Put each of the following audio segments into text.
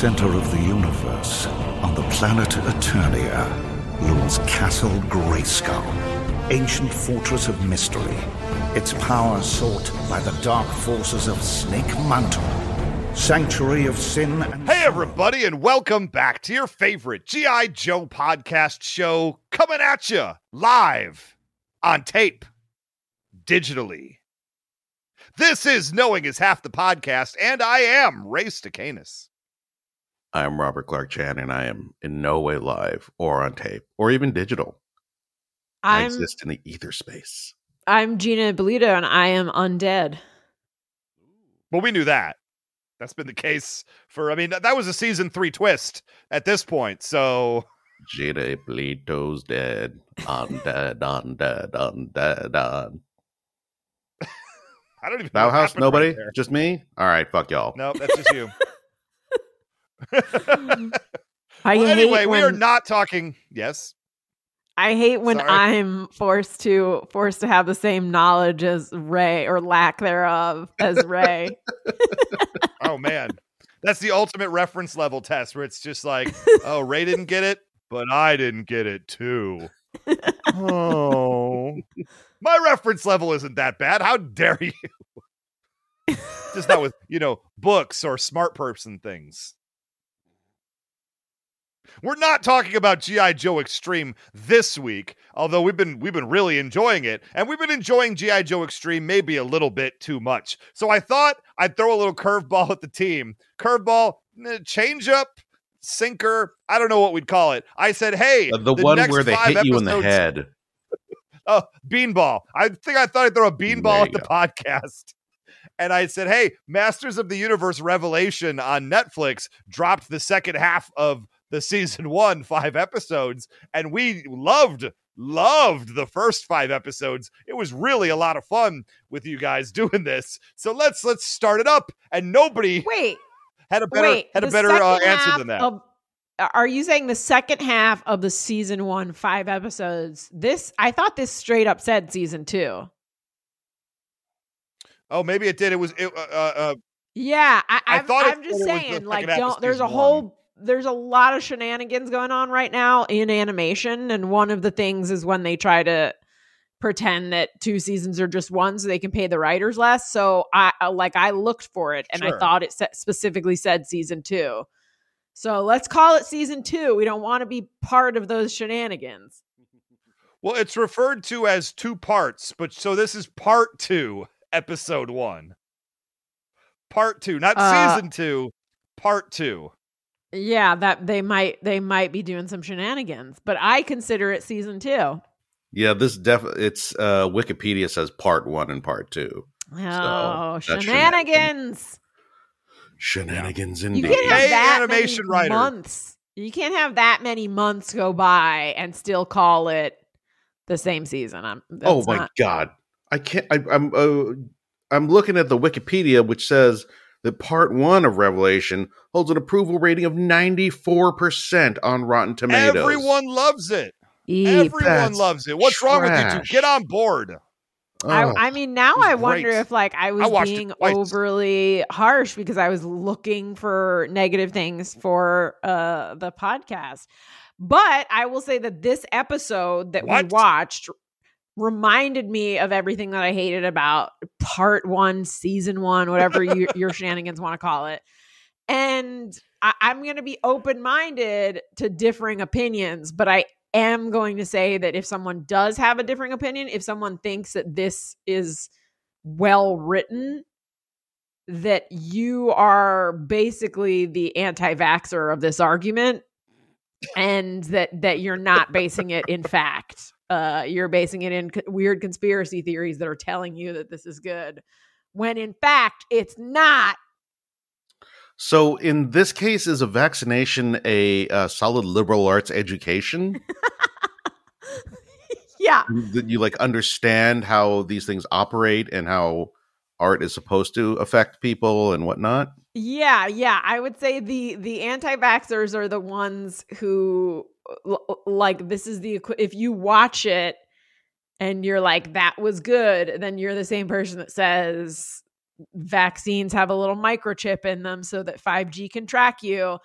Center of the universe, on the planet Eternia, looms Castle Grayskull, ancient fortress of mystery. Its power sought by the dark forces of Snake Mountain, sanctuary of sin and Hey, everybody, and welcome back to your favorite G.I. Joe podcast show coming at you live on tape, digitally. This is Knowing is Half the Podcast, and I am Ray Stacanus. I am Robert Clark Chan, and I am in no way live or on tape or even digital. I I'm exist in the ether space. I'm Gina Belito and I am undead. Well, we knew that. That's been the case for, I mean, that, that was a season three twist at this point. So, Jada Blito's dead. Undead, undead, undead, on. I don't even know. what Bauhaus, happened nobody? right. Just me? All right, fuck y'all. No, that's just you. I well, hate anyway, we are not talking. Yes. I hate when Sorry. I'm forced to forced to have the same knowledge as Ray or lack thereof as Ray. Oh man, that's the ultimate reference level test where it's just like, oh, Ray didn't get it, but I didn't get it too. oh, my reference level isn't that bad. How dare you? just not with you know books or smart person things. We're not talking about GI Joe Extreme this week, although we've been we've been really enjoying it, and we've been enjoying GI Joe Extreme maybe a little bit too much. So I thought I'd throw a little curveball at the team. Curveball, eh, change up, sinker. I don't know what we'd call it. I said, hey, Uh, the, one next where they hit you in the head. Oh, beanball. I think I thought I'd throw a beanball at the podcast. And I said, hey, Masters of the Universe Revelation on Netflix dropped the second half of the season one, five episodes. And we loved, loved the first five episodes. It was really a lot of fun with you guys doing this. So let's let's start it up. And nobody Wait, had a better wait. had a better uh, answer than that. Of, are you saying the second half of the season one, five episodes? This I thought this straight up said season two. oh, maybe it did. It was it, uh, uh, uh, Yeah, I, I I'm, thought I'm just saying, like, don't. There's a one. There's a lot of shenanigans going on right now in animation, and one of the things is when they try to pretend that two seasons are just one, so they can pay the writers less. So I like I looked for it, and I thought it specifically said season two. So let's call it season two. We don't want to be part of those shenanigans. Well, it's referred to as two parts, but so this is part two, episode one. Part two, not Uh, season two, part two. Yeah, that they might they might be doing some shenanigans, but I consider it season two. Yeah, this def it's uh Wikipedia says part one and part two. Oh, that's shenanigans. Shenanigans You indeed. can't have Hey, that animation many writer. months. You can't have that many months go by and still call it the same season. I'm, oh my not- god. I can't I, I'm uh, I'm looking at the Wikipedia which says that part 1 of Revelation holds an approval rating of 94% on Rotten Tomatoes. Everyone loves it. Eep. Everyone that's loves it. What's wrong with you two? Get on board. I, Oh. I mean, now I wonder great. if like I was watched it being overly harsh because I was looking for negative things for uh the podcast. But I will say that this episode that we watched reminded me of everything that I hated about part one, season one, whatever you, your shenanigans want to call it. And I, I'm going to be open minded to differing opinions, but I am going to say that if someone does have a differing opinion, if someone thinks that this is well written, that you are basically the anti vaxxer of this argument. and that that you're not basing it in fact. Uh, you're basing it in co- weird conspiracy theories that are telling you that this is good, when in fact it's not. So, in this case, is a vaccination a uh, solid liberal arts education? yeah, that you like understand how these things operate and how art is supposed to affect people and whatnot. Yeah, yeah. I would say the the anti-vaxxers are the ones who like this is the if you watch it and you're like that was good, then you're the same person that says vaccines have a little microchip in them so that 5G can track you.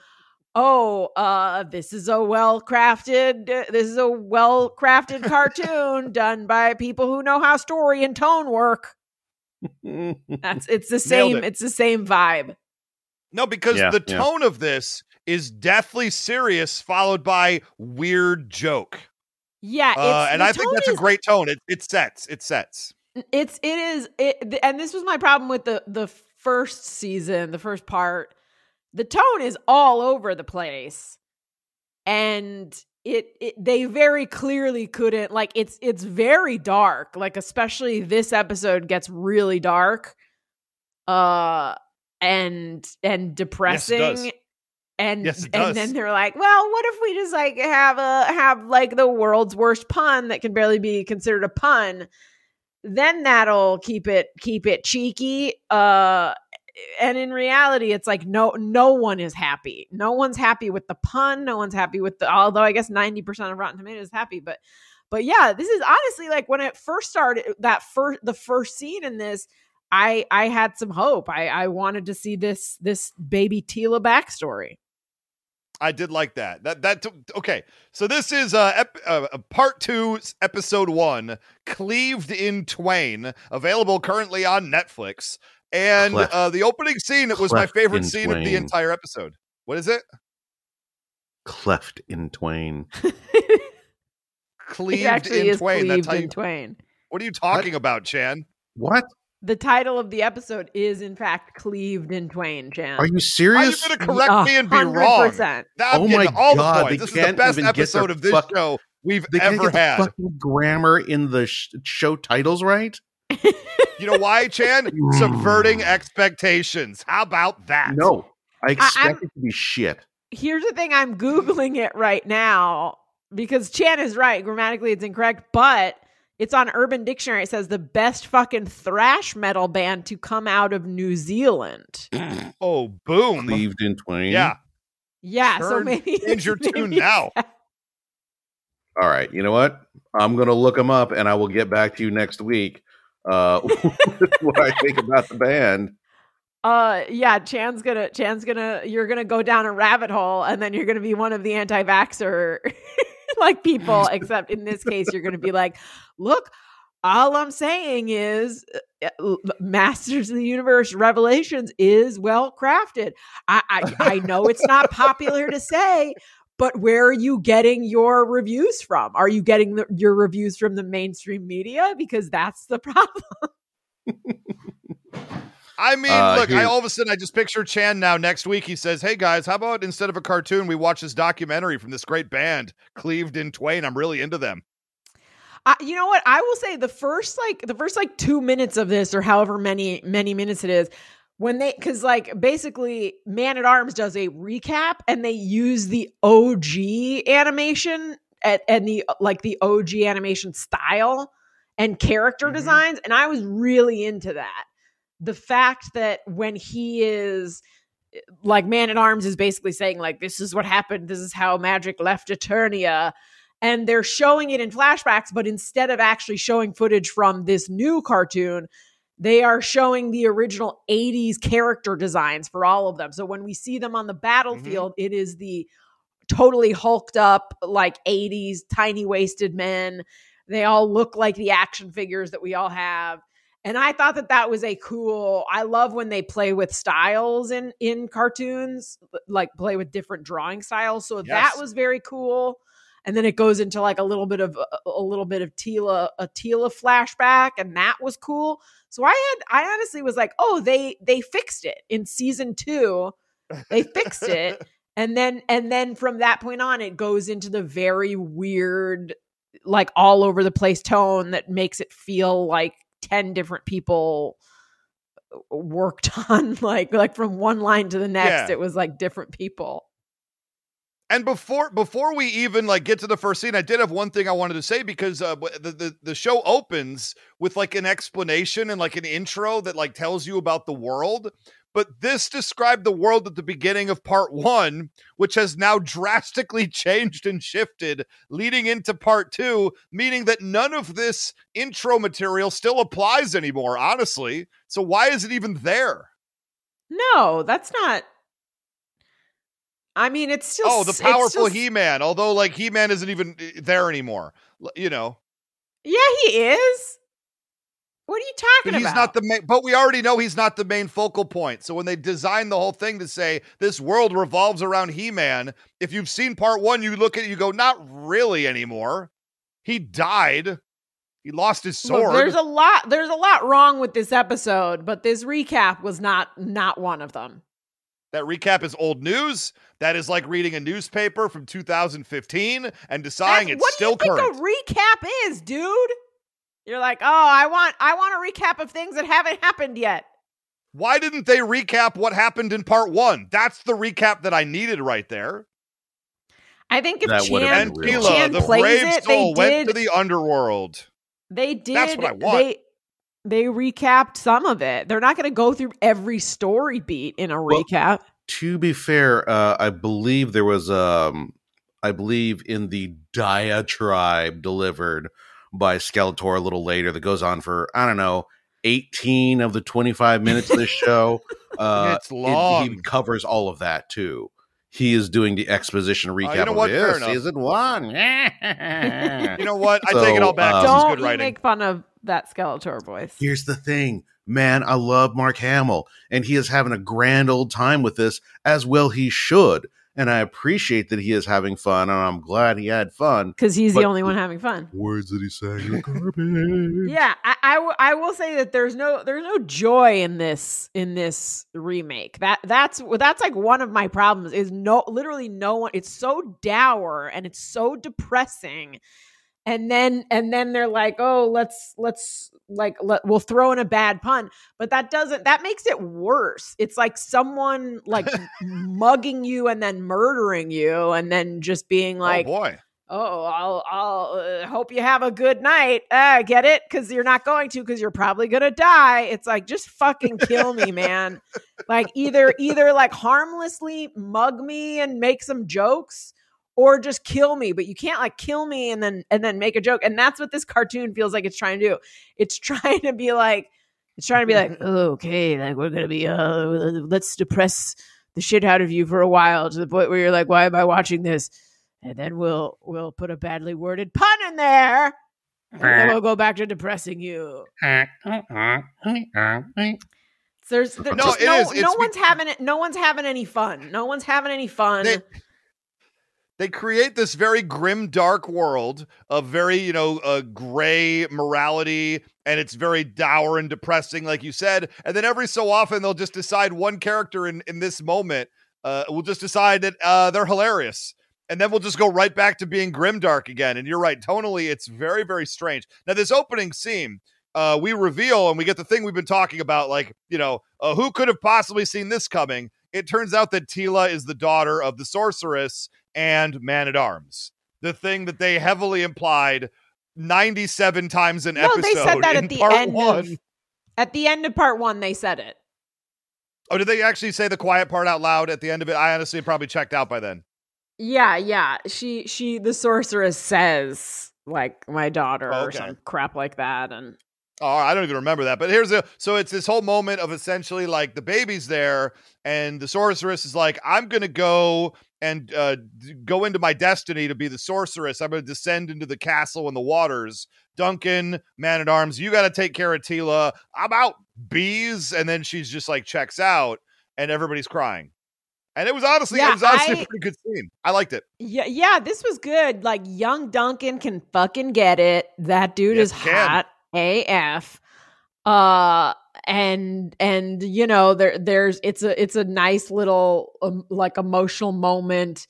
Oh, uh this is a well-crafted this is a well-crafted cartoon done by people who know how story and tone work. That's it's the same it. it's the same vibe. No, because Yeah, the yeah. tone of this is deathly serious, followed by weird joke. Yeah, it's, Uh, and I think that's a great tone. It, it sets. It sets. It's it is it, and this was my problem with the the first season, the first part. The tone is all over the place, and it, it they very clearly couldn't like it's it's very dark. Like especially this episode gets really dark, uh, and and depressing. does. And Yes, and then they're like, well, what if we just like have a have like the world's worst pun that can barely be considered a pun? Then that'll keep it keep it cheeky. Uh and in reality, it's like no no one is happy. No one's happy with the pun. No one's happy with the although I guess 90% of Rotten Tomatoes is happy, but but yeah, this is honestly like when it first started that first the first scene in this, I I had some hope. I I wanted to see this this baby Tila backstory. I did like that. That that okay. So this is uh, ep- uh uh, part two, episode one, cleaved in twain, available currently on Netflix. And Cleft- uh, the opening scene it was my favorite in scene of the entire episode. What is it? Cleft in twain. it Cleaved actually in is twain. cleaved That's how in you, twain. what are you talking about, Chan? What? The title of the episode is in fact cleaved in twain, Chan. Are you serious? Are you going to correct me and be A hundred wrong? percent. Now I'm Oh getting my all God, the points. This is the best even get episode of this fuck- show we've They can't ever get the had. fucking grammar in the sh- show titles right. You know why, Chan? Mm. Subverting expectations. How about that? No, I expect I'm- it to be shit. Here's the thing I'm Googling it right now because Chan is right. Grammatically, it's incorrect, but it's on Urban Dictionary. It says the best fucking thrash metal band to come out of New Zealand. Oh, boom. Cleaved in twain. Yeah. Yeah, so maybe change your tune now. that. All right. You know what? I'm gonna look them up, and I will get back to you next week. Uh, with what I think about the band. Uh yeah, Chan's gonna Chan's gonna you're gonna go down a rabbit hole and then you're gonna be one of the anti-vaxxer like people, except in this case you're gonna be like, look, all I'm saying is uh, uh, Masters of the Universe Revelations is well crafted. I, I I know it's not popular to say, but where are you getting your reviews from? Are you getting the, your reviews from the mainstream media? Because that's the problem. I mean, Uh, look, I all of a sudden I just picture Chan now next week. He says, Hey guys, how about instead of a cartoon, we watch this documentary from this great band, Cleaved in Twain. I'm really into them. I, you know what? I will say the first like the first like two minutes of this, or however many many minutes it is, when they because like basically Man at Arms does a recap and they use the OG animation at, and the like the OG animation style and character Mhm. designs, and I was really into that. The fact that when he is like Man at Arms is basically saying like this is what happened, this is how magic left Eternia. And they're showing it in flashbacks but instead of actually showing footage from this new cartoon they are showing the original 80s character designs for all of them. So when we see them on the mm-hmm. battlefield it is the totally hulked up like 80s tiny waisted men. They all look like the action figures that we all have and i thought that that was a cool i love when they play with styles in in cartoons like play with different drawing styles so that was very cool and then it goes into like a little bit of a, a little bit of Tila a Tila flashback, and that was cool. So I had I honestly was like, oh, they they fixed it in season two. They fixed it, and then and then from that point on it goes into the very weird like all over the place tone that makes it feel like 10 different people worked on like like from one line to the next Yeah. it was like different people And before before we even like get to the first scene, I did have one thing I wanted to say because uh, the, the the show opens with like an explanation and like an intro that like tells you about the world. But this described the world at the beginning of part one, which has now drastically changed and shifted, leading into part two, meaning that none of this intro material still applies anymore, honestly. So why is it even there? no that's not i mean it's still Oh, the powerful just- He Man, although like He Man isn't even uh, there anymore. You know. yeah he is what are you talking he's about not the main. But we already know he's not the main focal point. So when they designed the whole thing to say this world revolves around He-Man, if you've seen part one, you look at it, you go, not really anymore. He died. He lost his Look, sword. there's a lot there's a lot wrong with this episode but this recap was not not one of them that recap is old news. That is like reading a newspaper from 2015 and deciding That's- it's what still do you current. think a recap is, dude? You're like, oh, I want, I want a recap of things that haven't happened yet. Why didn't they recap what happened in part one? That's the recap that I needed right there. I think if That would've Chan, And been real. Chan the plays brave it, soul, they went did, to the underworld. they did, That's what I want. They, they recapped some of it. They're not going to go through every story beat in a Well, recap. to be fair, uh, I believe there was um I believe in the diatribe delivered by Skeletor a little later that goes on for I don't know 18 of the 25 minutes of this show. Uh, It's it- long. he covers all of that too. He is doing the exposition recap Oh, know what? of Fair this season one. You know what? I take it all back. um, Don't good you writing. make fun of that Skeletor voice. Here's the thing, man. I love Mark Hamill, and he is having a grand old time with this, as well he should. And I appreciate that he is having fun, and I'm glad he had fun. Because he's the only one having fun. Words that he sang are garbage. Yeah, I, I, w- I will say that there's no there's no joy in this in this remake. That that's that's like one of my problems is no literally no one. It's so dour and it's so depressing. And then and then they're like, oh, let's let's like let, we'll throw in a bad pun, but that doesn't that makes it worse. It's like someone like mugging you and then murdering you and then just being like, oh boy. oh i'll i'll uh, hope you have a good night. Uh get it? Because you're not going to because you're probably gonna die. It's like just fucking kill me man. Like either either like harmlessly mug me and make some jokes or just kill me but you can't like kill me and then and then make a joke. And that's what this cartoon feels like it's trying to do. It's trying to be like it's trying to be like oh, okay like we're gonna be uh let's depress the shit out of you for a while to the point where you're like why am i watching this? And then we'll we'll put a badly worded pun in there and then we'll go back to depressing you. There's, there's No, just it no, is. It's no be- one's having it no one's having any fun. No one's having any fun. They- They create this very grim, dark world of very, you know, uh, gray morality, and it's very dour and depressing, like you said. And then every so often, they'll just decide one character in in this moment uh, will just decide that uh, they're hilarious, and then we'll just go right back to being grim, dark again. And you're right, tonally, it's very, very strange. Now, this opening scene. Uh, we reveal and we get the thing we've been talking about, like, you know, uh, who could have possibly seen this coming? It turns out that Tila is the daughter of the sorceress and Man at Arms. The thing that they heavily implied 97 times an no episode. they said that at the end one. of at the end of part one they said it Oh, did they actually say the quiet part out loud at the end of it? I honestly probably checked out by then. yeah yeah she she the sorceress says like my daughter Oh, or okay. some crap like that and Oh, I don't even remember that. But here's a so it's this whole moment of essentially like the baby's there, and the sorceress is like, I'm gonna go and uh, go into my destiny to be the sorceress. I'm gonna descend into the castle in the waters. Duncan, man at arms, you got to take care of Tila. I'm out, bees. And then she's just like checks out, and everybody's crying. And it was honestly, Yeah, it was honestly I- a pretty good scene. I liked it. yeah yeah this was good like young duncan can fucking get it that dude Yes, is hot af uh and and you know there there's it's a it's a nice little um, like emotional moment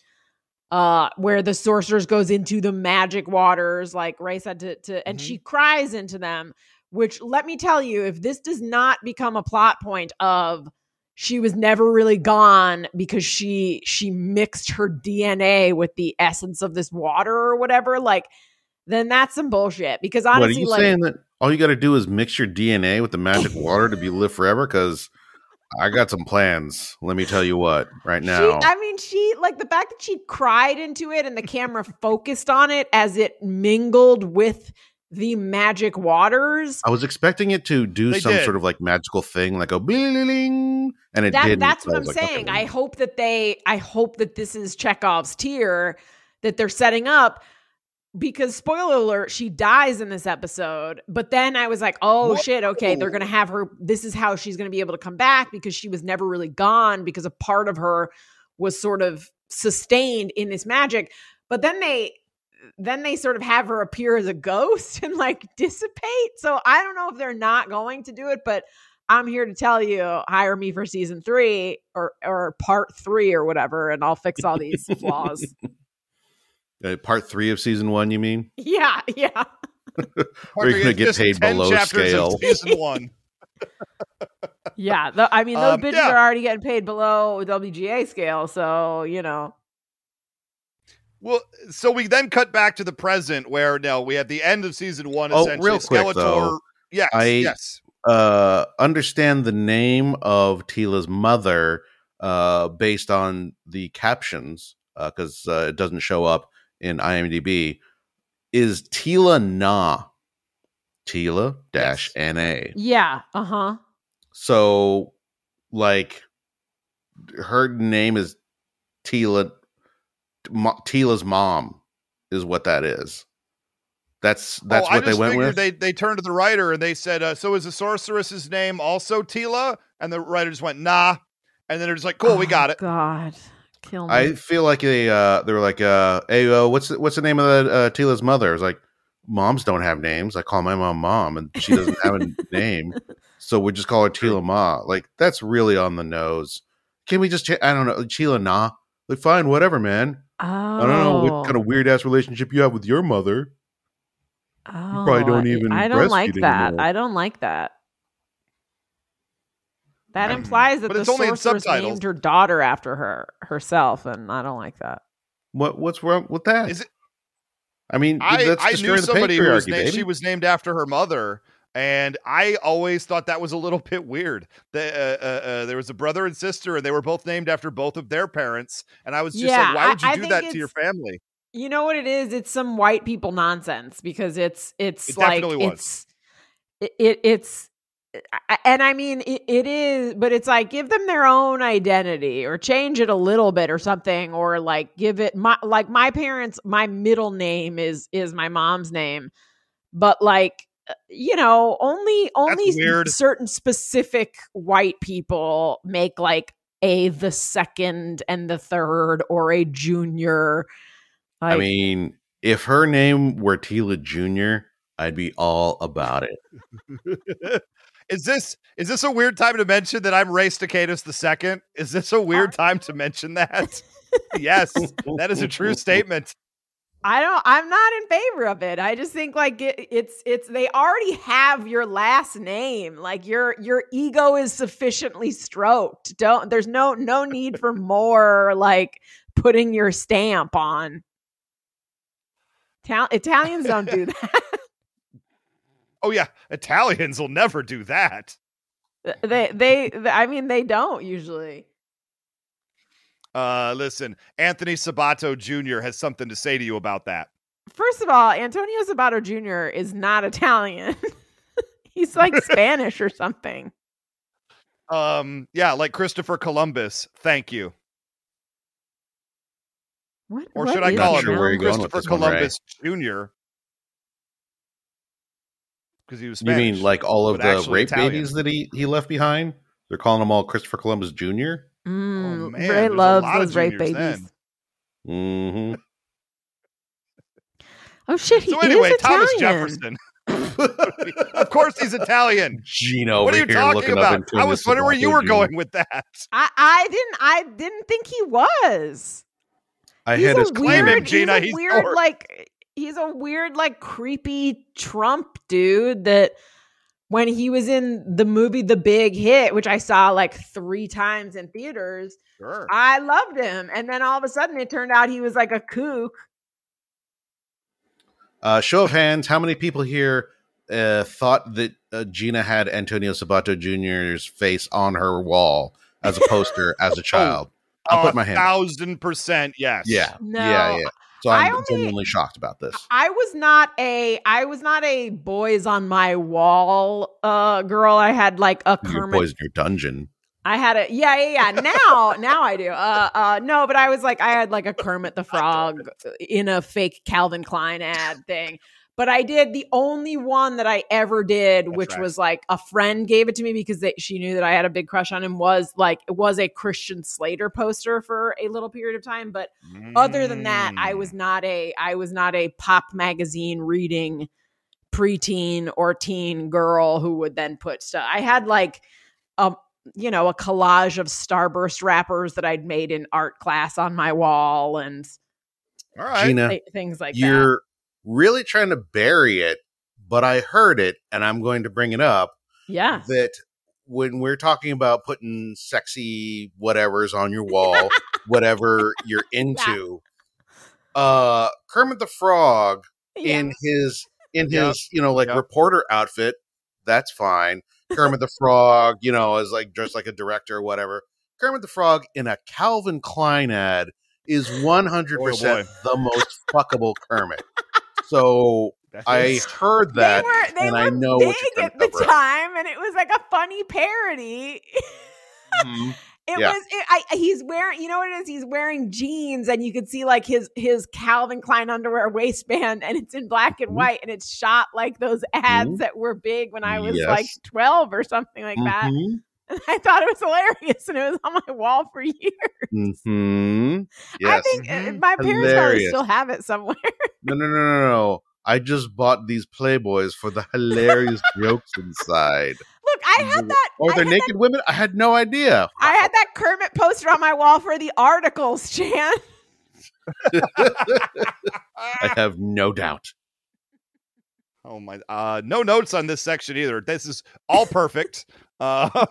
uh where the sorceress goes into the magic waters like ray said to, to and Mhm. she cries into them which let me tell you if this does not become a plot point of she was never really gone because she she mixed her dna with the essence of this water or whatever like then that's some bullshit because what are honestly you like saying that all you got to do is mix your DNA with the magic water to be live forever? Because I got some plans. Let me tell you what. Right now, She, I mean, she like the fact that she cried into it and the camera focused on it as it mingled with the magic waters. I was expecting it to do They some did. sort of like magical thing, like a bling, and it That, didn't. that's what I I'm like, saying. okay. I hope that they, I hope that this is Chekhov's tear that they're setting up. Because spoiler alert, she dies in this episode. But then I was like, oh Whoa. shit, okay, they're gonna have her. This is how she's gonna be able to come back because she was never really gone because a part of her was sort of sustained in this magic. But then they then they sort of have her appear as a ghost and like dissipate. So I don't know if they're not going to do it, but I'm here to tell you, hire me for season three or or part three or whatever, and I'll fix all these flaws. Uh, part three of season one, you mean? Yeah, yeah. Or you're gonna get paid below chapters scale. season one. Yeah. The, I mean, those Um, bitches yeah. are already getting paid below WGA scale. So, you know. Well, so we then cut back to the present where now we have the end of season one. Oh, essentially. real quick, Skeletor. though. Yes, I- yes. uh understand the name of Tila's mother uh based on the captions because uh, it doesn't show up in IMDb is Tila Na Tila dash Na Yeah. Uh huh. so like her name is Tila Mo- Tila's mom is what that is that's that's oh, I what they just went figured with They they turned to the writer and they said, uh, "So is the sorceress's name also Tila?" And the writer just went, "Nah." And then they're just like, "Cool, we got it." Oh, God. Kill me. I feel like they uh they were like uh hey uh, what's the, what's the name of the uh, Tila's mother? I was like moms don't have names. I call my mom mom and she doesn't have a name, so we just call her Tila Ma. Like that's really on the nose. Can we just ch- I don't know Tila Na? Like fine, whatever, man. oh. I don't know what kind of weird ass relationship you have with your mother. Oh, probably don't I- even I don't like that. anymore. I don't like that. That implies that But the it's only sorceress subtitles. named her daughter after her herself, and I don't like that. What what's wrong with that? Is it? I mean, I that's I knew somebody who was named, she was named after her mother, and I always thought that was a little bit weird. The, uh, uh, uh, there was a brother and sister, and they were both named after both of their parents, and I was just Yeah, like, "Why would you I do think that to your family?" You know what it is? It's some white people nonsense because it's it's It like definitely was. it's it, it it's I- and I mean it, it is, but it's like give them their own identity or change it a little bit or something, or like give it my like my parents. My middle name is is my mom's name, but like uh, you know only only certain specific white people make like a the second and the third or a junior. I mean, if her name were Tila Jr., I'd be all about it. is this is this a weird time to mention that I'm Ray Staccatus the second? Is this a weird time to mention that? yes, that is a true statement. I don't. I'm not in favor of it. I just think like it, it's it's they already have your last name. Like your your ego is sufficiently stroked. Don't. There's no no need for more like putting your stamp on. Ital- Italians don't do that. Oh yeah, Italians will never do that. they, they they I mean they don't usually. Uh, listen, Anthony Sabato Jr. has something to say to you about that. First of all, Antonio Sabato Jr. is not Italian. He's like Spanish or something. Um, yeah, like Christopher Columbus. Thank you. What? Or what should I call him sure where you're going Christopher with this one, Ray. Columbus Jr. Because he was You mean like all of the rape Italian. babies that he, he left behind? They're calling them all Christopher Columbus Jr. Mm, Oh, man, Ray there's loves those rape babies. then. hmm Oh shit, he So anyway, is Thomas Italian. Jefferson. of course he's Italian. Gino what are you talking about? I was wondering where you were Sabato going with that. I, I didn't I didn't think he was. I he's had a his claim him, Gina, He's a he's weird, yours. like he's a weird, like creepy Trump dude that when he was in the movie The Big Hit, which I saw like three times in theaters, Sure. I loved him. And then all of a sudden it turned out he was like a kook. Uh, show of hands, how many people here uh, thought that uh, Gina had Antonio Sabato Jr.'s face on her wall as a poster as a child? I'll put my hand. thousand percent yes. Yeah, No. yeah, yeah. So I I'm only- genuinely shocked about this. I was not a I was not a boys on my wall uh girl. I had like a Your Kermit boys in your dungeon. I had a yeah yeah yeah now now I do uh uh no but I was like I had like a Kermit the Frog in a fake Calvin Klein ad thing but I did the only one that I ever did That's which right. was like a friend gave it to me because they, she knew that I had a big crush on him was like it was a Christian Slater poster for a little period of time but other than that i Mm. was not a i was not a pop magazine reading preteen or teen girl who would then put stuff i had like a you know a collage of starburst wrappers that i'd made in art class on my wall and All right. Gina, th- things like that you're really trying to bury it, but I heard it, and I'm going to bring it up. yeah that when we're talking about putting sexy whatevers on your wall, whatever you're into, uh Kermit the Frog in his in Yep. his, you know, like Yep. reporter outfit, that's fine. Kermit the Frog, you know, is like dressed like a director or whatever. Kermit the Frog in a Calvin Klein ad is 100% Boy, boy. the most fuckable Kermit. So I heard that they were, they and were I know big what at the time and it was like a funny parody Mhm. It Yeah. was. It, I, he's wearing. You know what it is? He's wearing jeans, and you could see like his his Calvin Klein underwear waistband, and it's in black and Mhm. white, and it's shot like those ads Mhm. that were big when I was Yes. like twelve or something like that. And I thought it was hilarious, and it was on my wall for years. Hmm. I think uh, Mhm. my parents probably still have it somewhere. No, no, no, no, no. I just bought these Playboys for the hilarious jokes inside. Look, I had that. Oh, I they're had naked women. I had no idea. I had that Kermit poster on my wall for the articles, Chan. I have no doubt. Oh my! Uh, no notes on this section either. This is all perfect, uh,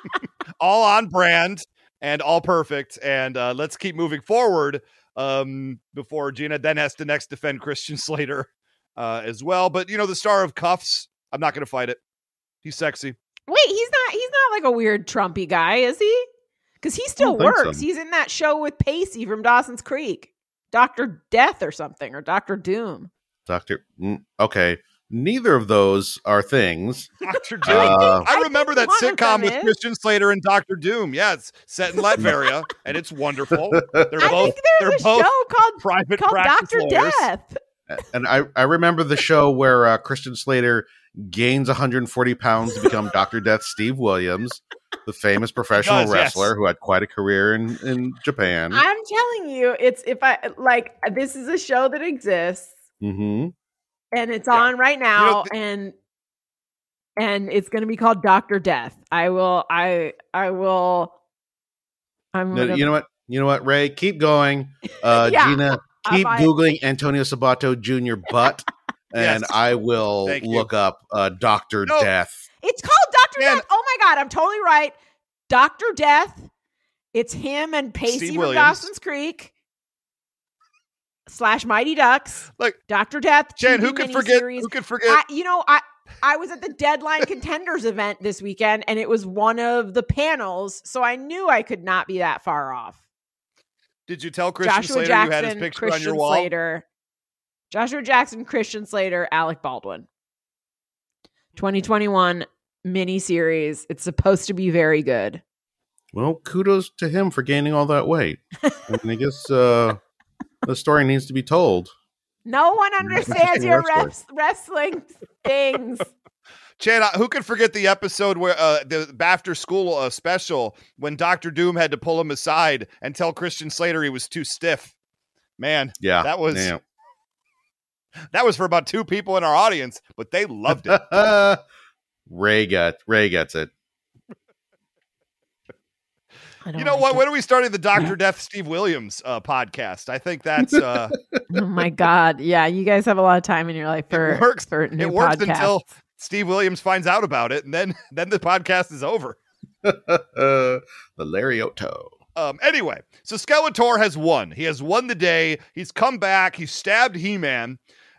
all on brand, and all perfect. And uh, let's keep moving forward. Um, before Gina then has to next defend Christian Slater uh, as well. But you know, the star of Kuffs. I'm not going to fight it. He's sexy. Wait, he's not. He's not like a weird Trumpy guy, is he? Because he still think so. works. He's in that show with Pacey from Dawson's Creek, Doctor Death or something, or Doctor Doom. Doctor. Okay. Neither of those are things. Doctor Doom. Uh, I I remember think that sitcom with is. Christian Slater and Doctor Doom. Yeah, it's set in Latveria, and it's wonderful. They're I both think there's they're a both show called private called Doctor lawyers. Death. and I, I remember the show where uh, Christian Slater gains 140 pounds to become Dr. Death Steve Williams, the famous professional does, yes. wrestler who had quite a career in, in Japan. I'm telling you, it's if I like this is a show that exists hmm and it's Yeah. on right now, th- and and it's going to be called Doctor Death. I will. I I will. I'm. No, gonna, you know what? You know what, Ray? Keep going. Uh, Yeah. Gina, keep buy. Googling Antonio Sabato Jr. butt, and Yes. I will Thank you. look up uh, Dr. No. Death. It's called Doctor Death. Oh my god, I'm totally right. Doctor Death. It's him and Pacey Steve from Williams. Dawson's Creek slash Mighty Ducks. Like Doctor Death. Jen, TV who could forget? miniseries. Who could forget? I, you know, I I was at the Deadline Contenders event this weekend, and it was one of the panels, so I knew I could not be that far off. Did you tell Christian Joshua Slater Jackson, you had his picture Christian on your wall? Slater, Joshua Jackson, Christian Slater, Alec Baldwin. 2021 miniseries. It's supposed to be very good. Well, kudos to him for gaining all that weight. I, mean, I guess uh, the story needs to be told. No one understands your wrestler. res- wrestling things. Chad, who could forget the episode where uh, the after school uh, special when Doctor Doom had to pull him aside and tell Christian Slater he was too stiff? Man, Yeah, That was- yeah. That was for about two people in our audience, but they loved it. Ray got Ray gets it. I don't you know like what? it. When are we starting the Doctor Death Steve Williams uh, podcast? I think that's uh, Oh my god! Yeah, you guys have a lot of time in your life for it works. for new it works podcasts. until Steve Williams finds out about it, and then then the podcast is over. the Larioto. Um, anyway, so Skeletor has won. He has won the day. He's come back. He stabbed He-Man,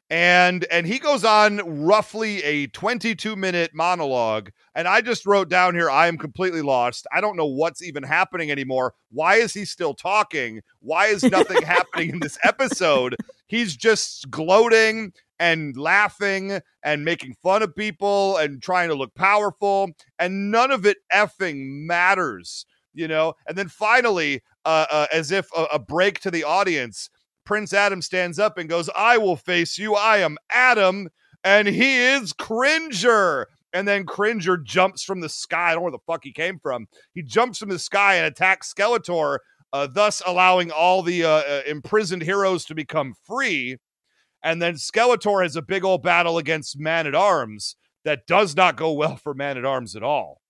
and and he goes on roughly a 22 minute monologue. And I just wrote down here, I am completely lost. I don't know what's even happening anymore. Why is he still talking? Why is nothing happening in this episode? He's just gloating and laughing and making fun of people and trying to look powerful, and none of it effing matters you know and then finally uh, uh as if a, a break to the audience prince adam stands up and goes i will face you. I am adam and he is cringer. And then cringer jumps from the sky. I don't know where the fuck he came from. He jumps from the sky and attacks skeletor uh, thus allowing all the uh, uh, imprisoned heroes to become free. And then skeletor has a big old battle against man at arms that does not go well for man at arms at all.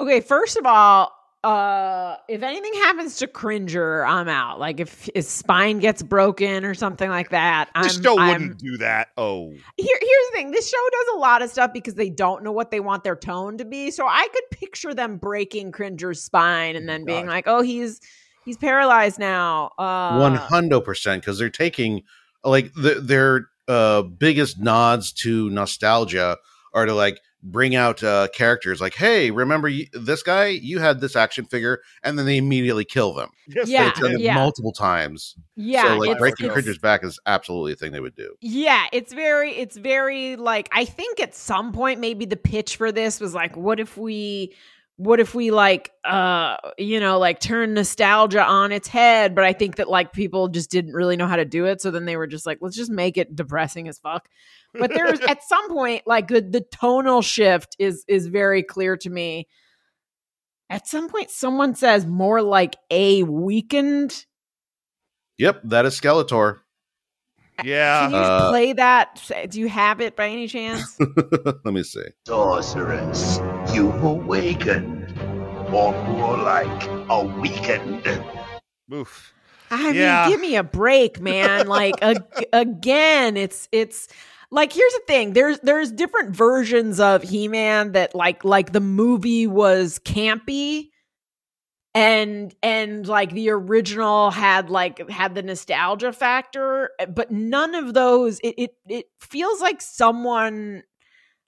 Okay, first of all, uh if anything happens to Cringer, I'm out. Like if his spine gets broken or something like that, I'm the show I'm- wouldn't do that oh Here, here's the thing. This show does a lot of stuff because they don't know what they want their tone to be. So I could picture them breaking Cringer's spine and then being God. like, "Oh, he's he's paralyzed now." Uh, One hundred percent because they're taking like the, their uh, biggest nods to nostalgia are to like bring out uh, characters like, hey, remember you, this guy? You had this action figure, and then they immediately kill them. Yes, Yeah, They've done it yeah. multiple times. Yeah, so like it's- breaking it's- Cringer's back is absolutely a thing they would do. Yeah, it's very, it's very like I think at some point maybe the pitch for this was like, what if we, what if we like, uh, you know, like turn nostalgia on its head? But I think that like people just didn't really know how to do it, so then they were just like, let's just make it depressing as fuck. But there's at some point like the, the tonal shift is is very clear to me. At some point, someone says more like a weakened. Yep, that is Skeletor. yeah Can you Uh, play that? Do you have it by any chance? Let me see. Sorceress, you awakened. Or more like awakened. Oof. I Yeah. mean, give me a break, man. Like ag- again, it's it's like here's the thing. There's there's different versions of He-Man that like like the movie was campy and and like the original had like had the nostalgia factor, but none of those it it, it feels like someone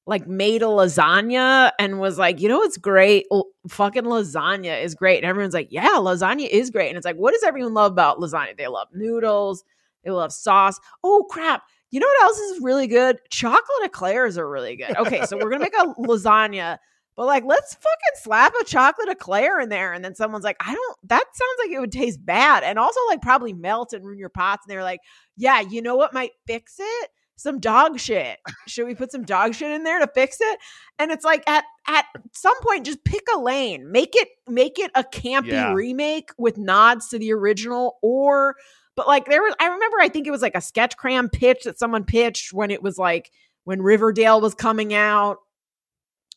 like made a lasagna and was like, you know, it's great. L- fucking lasagna is great. And everyone's like, yeah, lasagna is great. And it's like, what does everyone love about lasagna? They love noodles, they love sauce. Oh, crap. You know what else is really good? Chocolate eclairs are really good. Okay, so we're gonna make a lasagna, but like, let's fucking slap a chocolate eclair in there. And then someone's like, I don't, that sounds like it would taste bad. And also, like, probably melt and ruin your pots. And they're like, yeah, you know what might fix it? Some dog shit. Should we put some dog shit in there to fix it? And it's like at at some point, just pick a lane. Make it make it a campy Yeah. remake with nods to the original, or but like there was I remember I think it was like a sketch cram pitch that someone pitched when it was like when Riverdale was coming out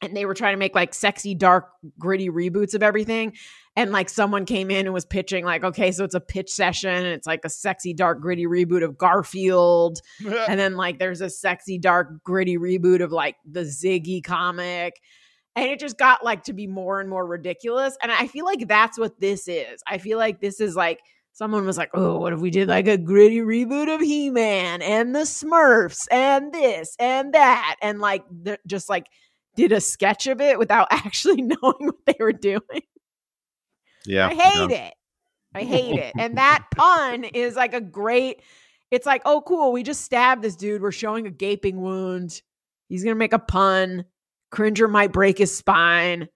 and they were trying to make like sexy, dark, gritty reboots of everything. And like someone came in and was pitching, like, okay, so it's a pitch session. And it's like a sexy, dark, gritty reboot of Garfield. and then like there's a sexy, dark, gritty reboot of like the Ziggy comic. And it just got like to be more and more ridiculous. And I feel like that's what this is. I feel like this is like someone was like, oh, what if we did like a gritty reboot of He Man and the Smurfs and this and that? And like the, just like did a sketch of it without actually knowing what they were doing. Yeah, I hate it. I hate it. And that pun is like a great, it's like, oh, cool. We just stabbed this dude. We're showing a gaping wound. He's going to make a pun. Cringer might break his spine.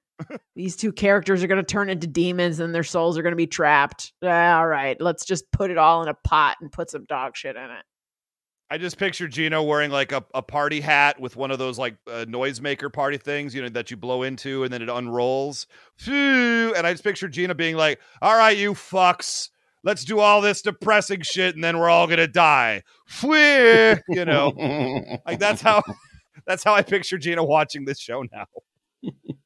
These two characters are going to turn into demons and their souls are going to be trapped. Ah, all right. Let's just put it all in a pot and put some dog shit in it. I just picture Gino wearing like a, a party hat with one of those like uh, noisemaker party things, you know, that you blow into and then it unrolls. And I just picture Gina being like, all right, you fucks, let's do all this depressing shit and then we're all gonna die. You know, like that's how that's how I picture Gina watching this show now.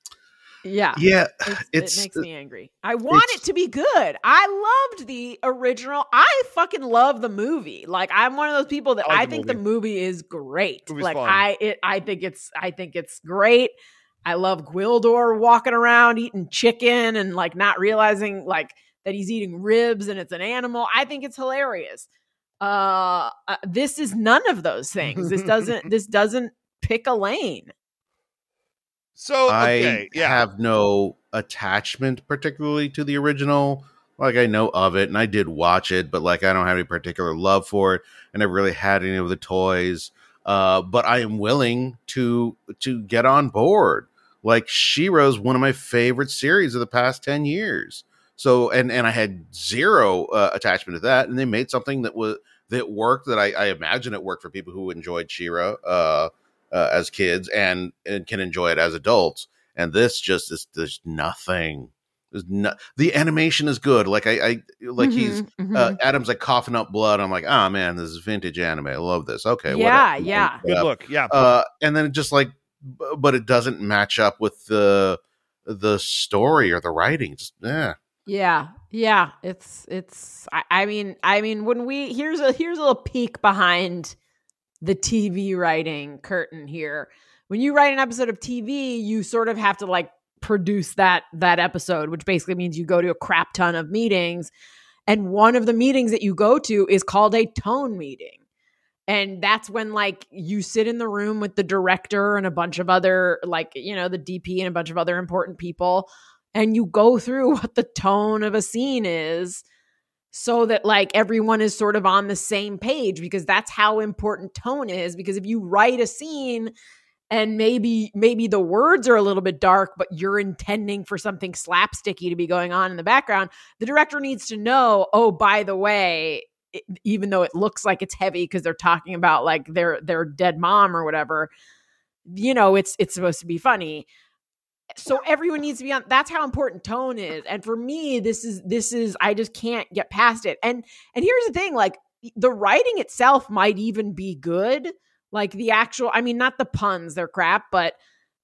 Yeah. yeah, It's, it's it makes me angry. I want it to be good. I loved the original. I fucking love the movie. Like I'm one of those people that I I, the think movie. the movie is great. Movie's like fun. I it I think it's I think it's great. I love Gwildor walking around eating chicken and like not realizing like that he's eating ribs and it's an animal. I think it's hilarious. Uh, uh this is none of those things. This doesn't this doesn't pick a lane. So okay, I yeah. have no attachment particularly to the original. Like I know of it and I did watch it, but like I don't have any particular love for it. I never really had any of the toys. Uh, but I am willing to to get on board. Like She-Ra's one of my favorite series of the past 10 years. So and and I had zero uh, attachment to that, and they made something that was that worked. That I, I imagine it worked for people who enjoyed Shiro uh, uh, as kids and and can enjoy it as adults. And this just is there's nothing. There's no the animation is good. Like I, I like he's Mhm, mhm. uh, Adam's like coughing up blood. I'm like, oh man, this is vintage anime. I love this. Okay, Yeah, whatever. yeah. Good Uh, look, yeah. uh, and then just like, but it doesn't match up with the the story or the writing. Just yeah, Yeah, yeah. It's it's. I, I mean, I mean, when we here's a here's a little peek behind the TV writing curtain here. When you write an episode of TV, you sort of have to like produce that that episode, which basically means you go to a crap ton of meetings, and one of the meetings that you go to is called a tone meeting. And that's when like you sit in the room with the director and a bunch of other like, you know, the DP and a bunch of other important people and you go through what the tone of a scene is so that like everyone is sort of on the same page because that's how important tone is because if you write a scene and maybe maybe the words are a little bit dark but you're intending for something slapsticky to be going on in the background the director needs to know oh by the way it- even though it looks like it's heavy because they're talking about like their their dead mom or whatever you know it's it's supposed to be funny so everyone needs to be on that's how important tone is. And for me this is this is i just can't get past it. And and here's the thing like the writing itself might even be good like the actual i mean not the puns they're crap but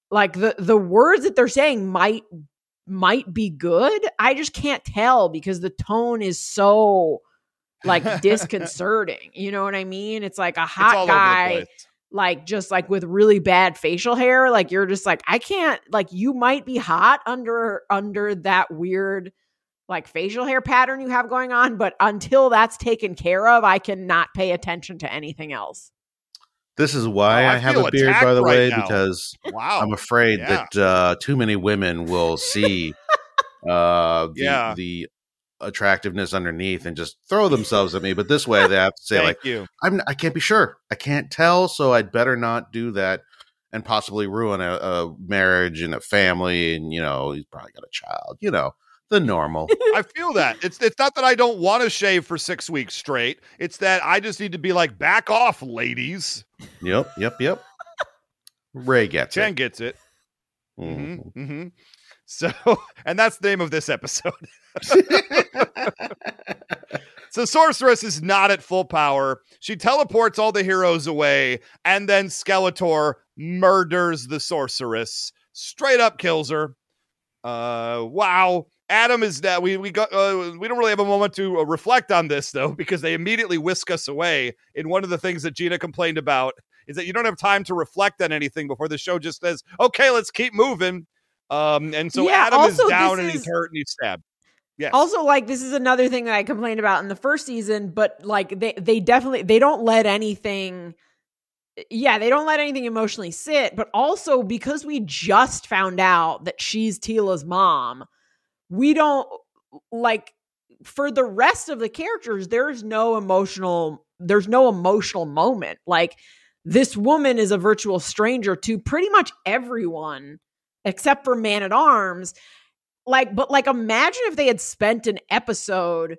like the the words that they're saying might might be good. I just can't tell because the tone is so like disconcerting. You know what i mean? It's like a hot all over the guy. Like just like with really bad facial hair like you're just like i can't like you might be hot under under that weird like facial hair pattern you have going on but until that's taken care of i cannot pay attention to anything else this is why Oh, I I, have a beard, by the right way, now. because Wow. I'm afraid Yeah. that uh, too many women will see uh, the, Yeah. the attractiveness underneath and just throw themselves at me. But this way, they have to say like, you. I'm I can't be sure. I can't tell, so I'd better not do that and possibly ruin a, a marriage and a family. And you know, he's probably got a child. You know, the normal. I feel that. It's it's not that I don't want to shave for six weeks straight. It's that I just need to be like, back off, ladies. yep, yep, yep. Ray gets Chen it. gets it. Mm-hmm. hmm hmm So, and that's the name of this episode. so, Sorceress is not at full power. She teleports all the heroes away, and then Skeletor murders the Sorceress. Straight up kills her. Uh, wow. Adam is that we we got uh, we don't really have a moment to uh, reflect on this though because they immediately whisk us away. And one of the things that Gina complained about is that you don't have time to reflect on anything before the show just says, "Okay, let's keep moving." Um, and so Yeah, Adam is down and he's is- hurt and he's stabbed. Yes. also like this is another thing that i complained about in the first season but like they they definitely they don't let anything yeah they don't let anything emotionally sit but also because we just found out that she's Teela's mom we don't like for the rest of the characters there's no emotional there's no emotional moment like this woman is a virtual stranger to pretty much everyone except for man at arms like but like imagine if they had spent an episode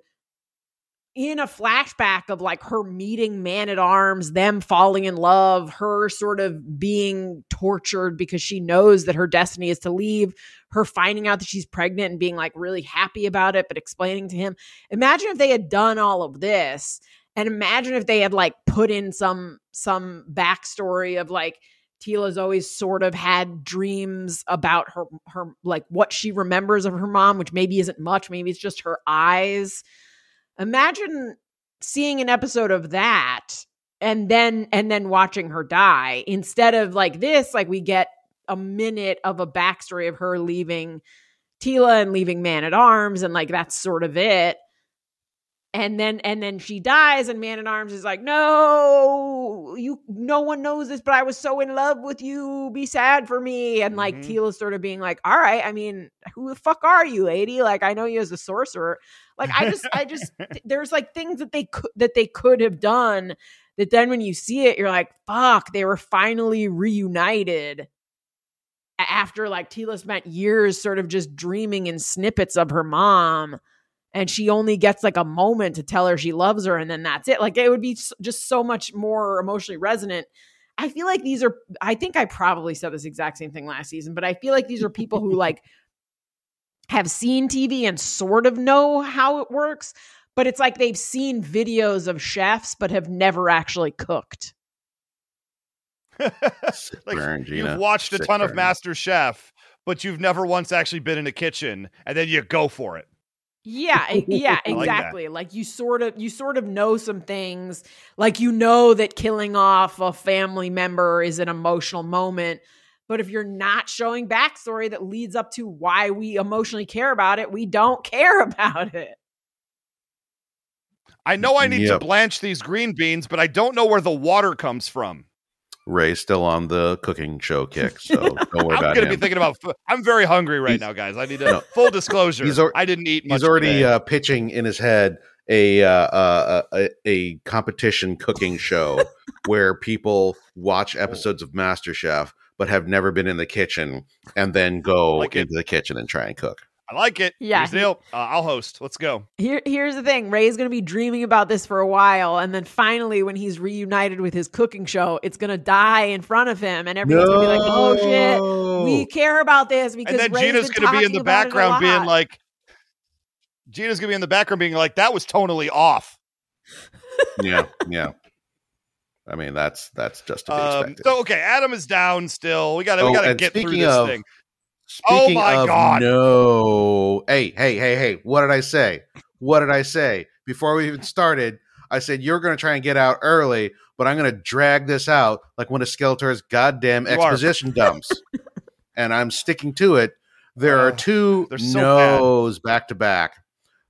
in a flashback of like her meeting man at arms, them falling in love, her sort of being tortured because she knows that her destiny is to leave, her finding out that she's pregnant and being like really happy about it, but explaining to him. Imagine if they had done all of this and imagine if they had like put in some some backstory of like Teela's always sort of had dreams about her her like what she remembers of her mom, which maybe isn't much, maybe it's just her eyes. Imagine seeing an episode of that and then and then watching her die instead of like this like we get a minute of a backstory of her leaving Teela and leaving Man at Arms and like that's sort of it and then and then she dies and man in arms is like no you no one knows this but i was so in love with you. Be sad for me. And like Mhm. Teela's sort of being like all right i mean who the fuck are you lady? Like i know you as a sorcerer. Like i just i just there's like things that they could that they could have done that then when you see it you're like fuck they were finally reunited. After like Teela spent years sort of just dreaming in snippets of her mom and she only gets like a moment to tell her she loves her and then that's it like it would be just so much more emotionally resonant i feel like these are i think i probably said this exact same thing last season but i feel like these are people who like have seen tv and sort of know how it works but it's like they've seen videos of chefs but have never actually cooked like burn, Gina. you've watched a Sick ton of. Master Chef, but you've never once actually been in a kitchen, and then you go for it. Yeah, yeah, I like exactly. like, you sort of you sort of know some things. Like you know that killing off a family member is an emotional moment. But if you're not showing backstory that leads up to why we emotionally care about it, we don't care about it. I know I need Yep. to blanch these green beans, but I don't know where the water comes from. Ray's still on the cooking show kick, so don't worry I'm about going to be thinking about. fu- I'm very hungry right He's- now, guys. I need to No. full disclosure. He's al- I didn't eat much. He's already uh, pitching in his head a, uh, uh, a a competition cooking show where people watch episodes of MasterChef but have never been in the kitchen and then go Like it. into the kitchen and try and cook. I like it. Yeah, Here's the deal. Uh, I'll host. Let's go. Here, here's the thing: Ray's going to be dreaming about this for a while, and then finally, when he's reunited with his cooking show, it's going to die in front of him, and everyone's going to be like, "Oh shit, we care about this because." and then Ray's Gina's going to be in the about it a background being like, Gina's going to be in the background being like, that was tonally off. yeah, yeah. I mean, that's that's just to be Um, so okay, Adam is down still. We got to we Oh, got to get through this of- thing. Oh Speaking my of God. No. Hey, hey, hey, hey. What did I say? What did I say? Before we even started, I said you're going to try and get out early, but I'm going to drag this out like one of Skeletor's goddamn You are. exposition dumps. and I'm sticking to it. There are oh, two they're so no's back to back.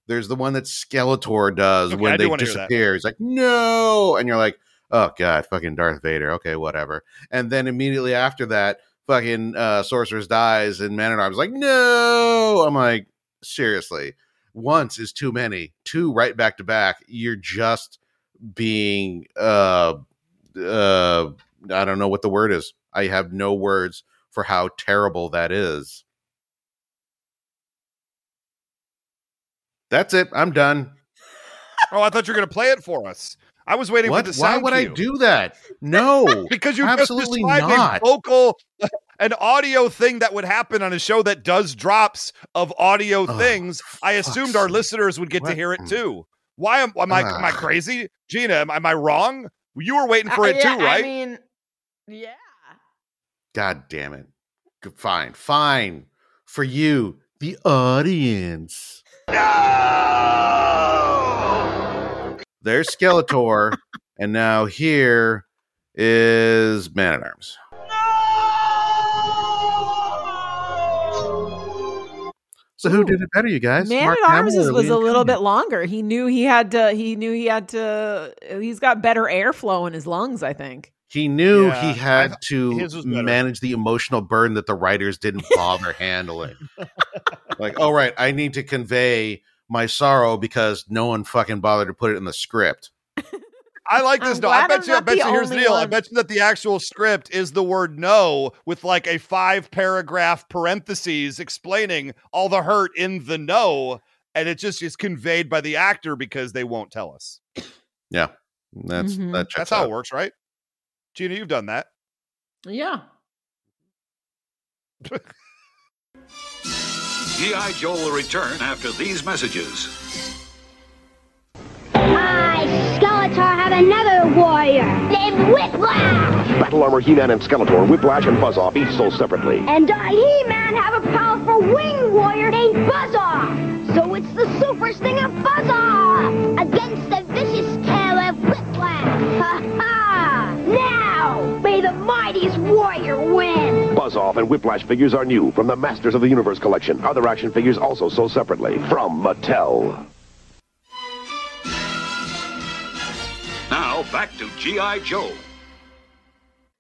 There's the one that Skeletor does Okay, when I they wanna hear that. disappear. He's like, no. And you're like, oh, God, fucking Darth Vader. Okay, whatever. And then immediately after that, fucking uh, Sorceress dies and Man at Arms like, no. I'm like, seriously. Once is too many. Two right back to back. You're just being, uh, uh, I don't know what the word is. I have no words for how terrible that is. That's it. I'm done. Oh, I thought you were to play it for us. I was waiting What? for the Why sound would I do that? No. because you Absolutely just described not. a vocal, an audio thing that would happen on a show that does drops of audio Oh, things. I assumed our sake. listeners would get to hear it too. Why am, am I am I crazy, Gina? Am, am I wrong? You were waiting for Uh, it yeah, too, right? I mean, yeah. God damn it. Fine. Fine. For you, the audience. There's Skeletor. and now here is Man at Arms. So who did it better, you guys? Man Mark at Arms Hamill is, was a little Neeson? bit longer. He knew he had to. He knew he had to. He's got better airflow in his lungs. I think. He knew Yeah, he had to his was better. manage the emotional burden that the writers didn't bother handling. Like, oh right, I need to convey my sorrow because no one fucking bothered to put it in the script. I like this. I'm No, I bet I'm you. I bet you. Here's the only deal. I bet you that the actual script is the word "no" with like a five paragraph parentheses explaining all the hurt in the no, and it just is conveyed by the actor because they won't tell us. Yeah, that's Mhm. that checks That's how out. it works, right? Gina, you've done that. Yeah. G.I. Joe will return after these messages. I, Skeletor, have another warrior named Whiplash. Battle Armor He-Man and Skeletor, Whiplash and Buzz-Off each sold separately. And I, He-Man, have a powerful winged warrior named Buzz-Off. So it's the super stinger Buzz-Off against the vicious tail of Whiplash. Ha ha! Now, may the mightiest warrior win. Buzz-Off and Whiplash figures are new from the Masters of the Universe collection. Other action figures also sold separately from Mattel. Now back to G.I. Joe.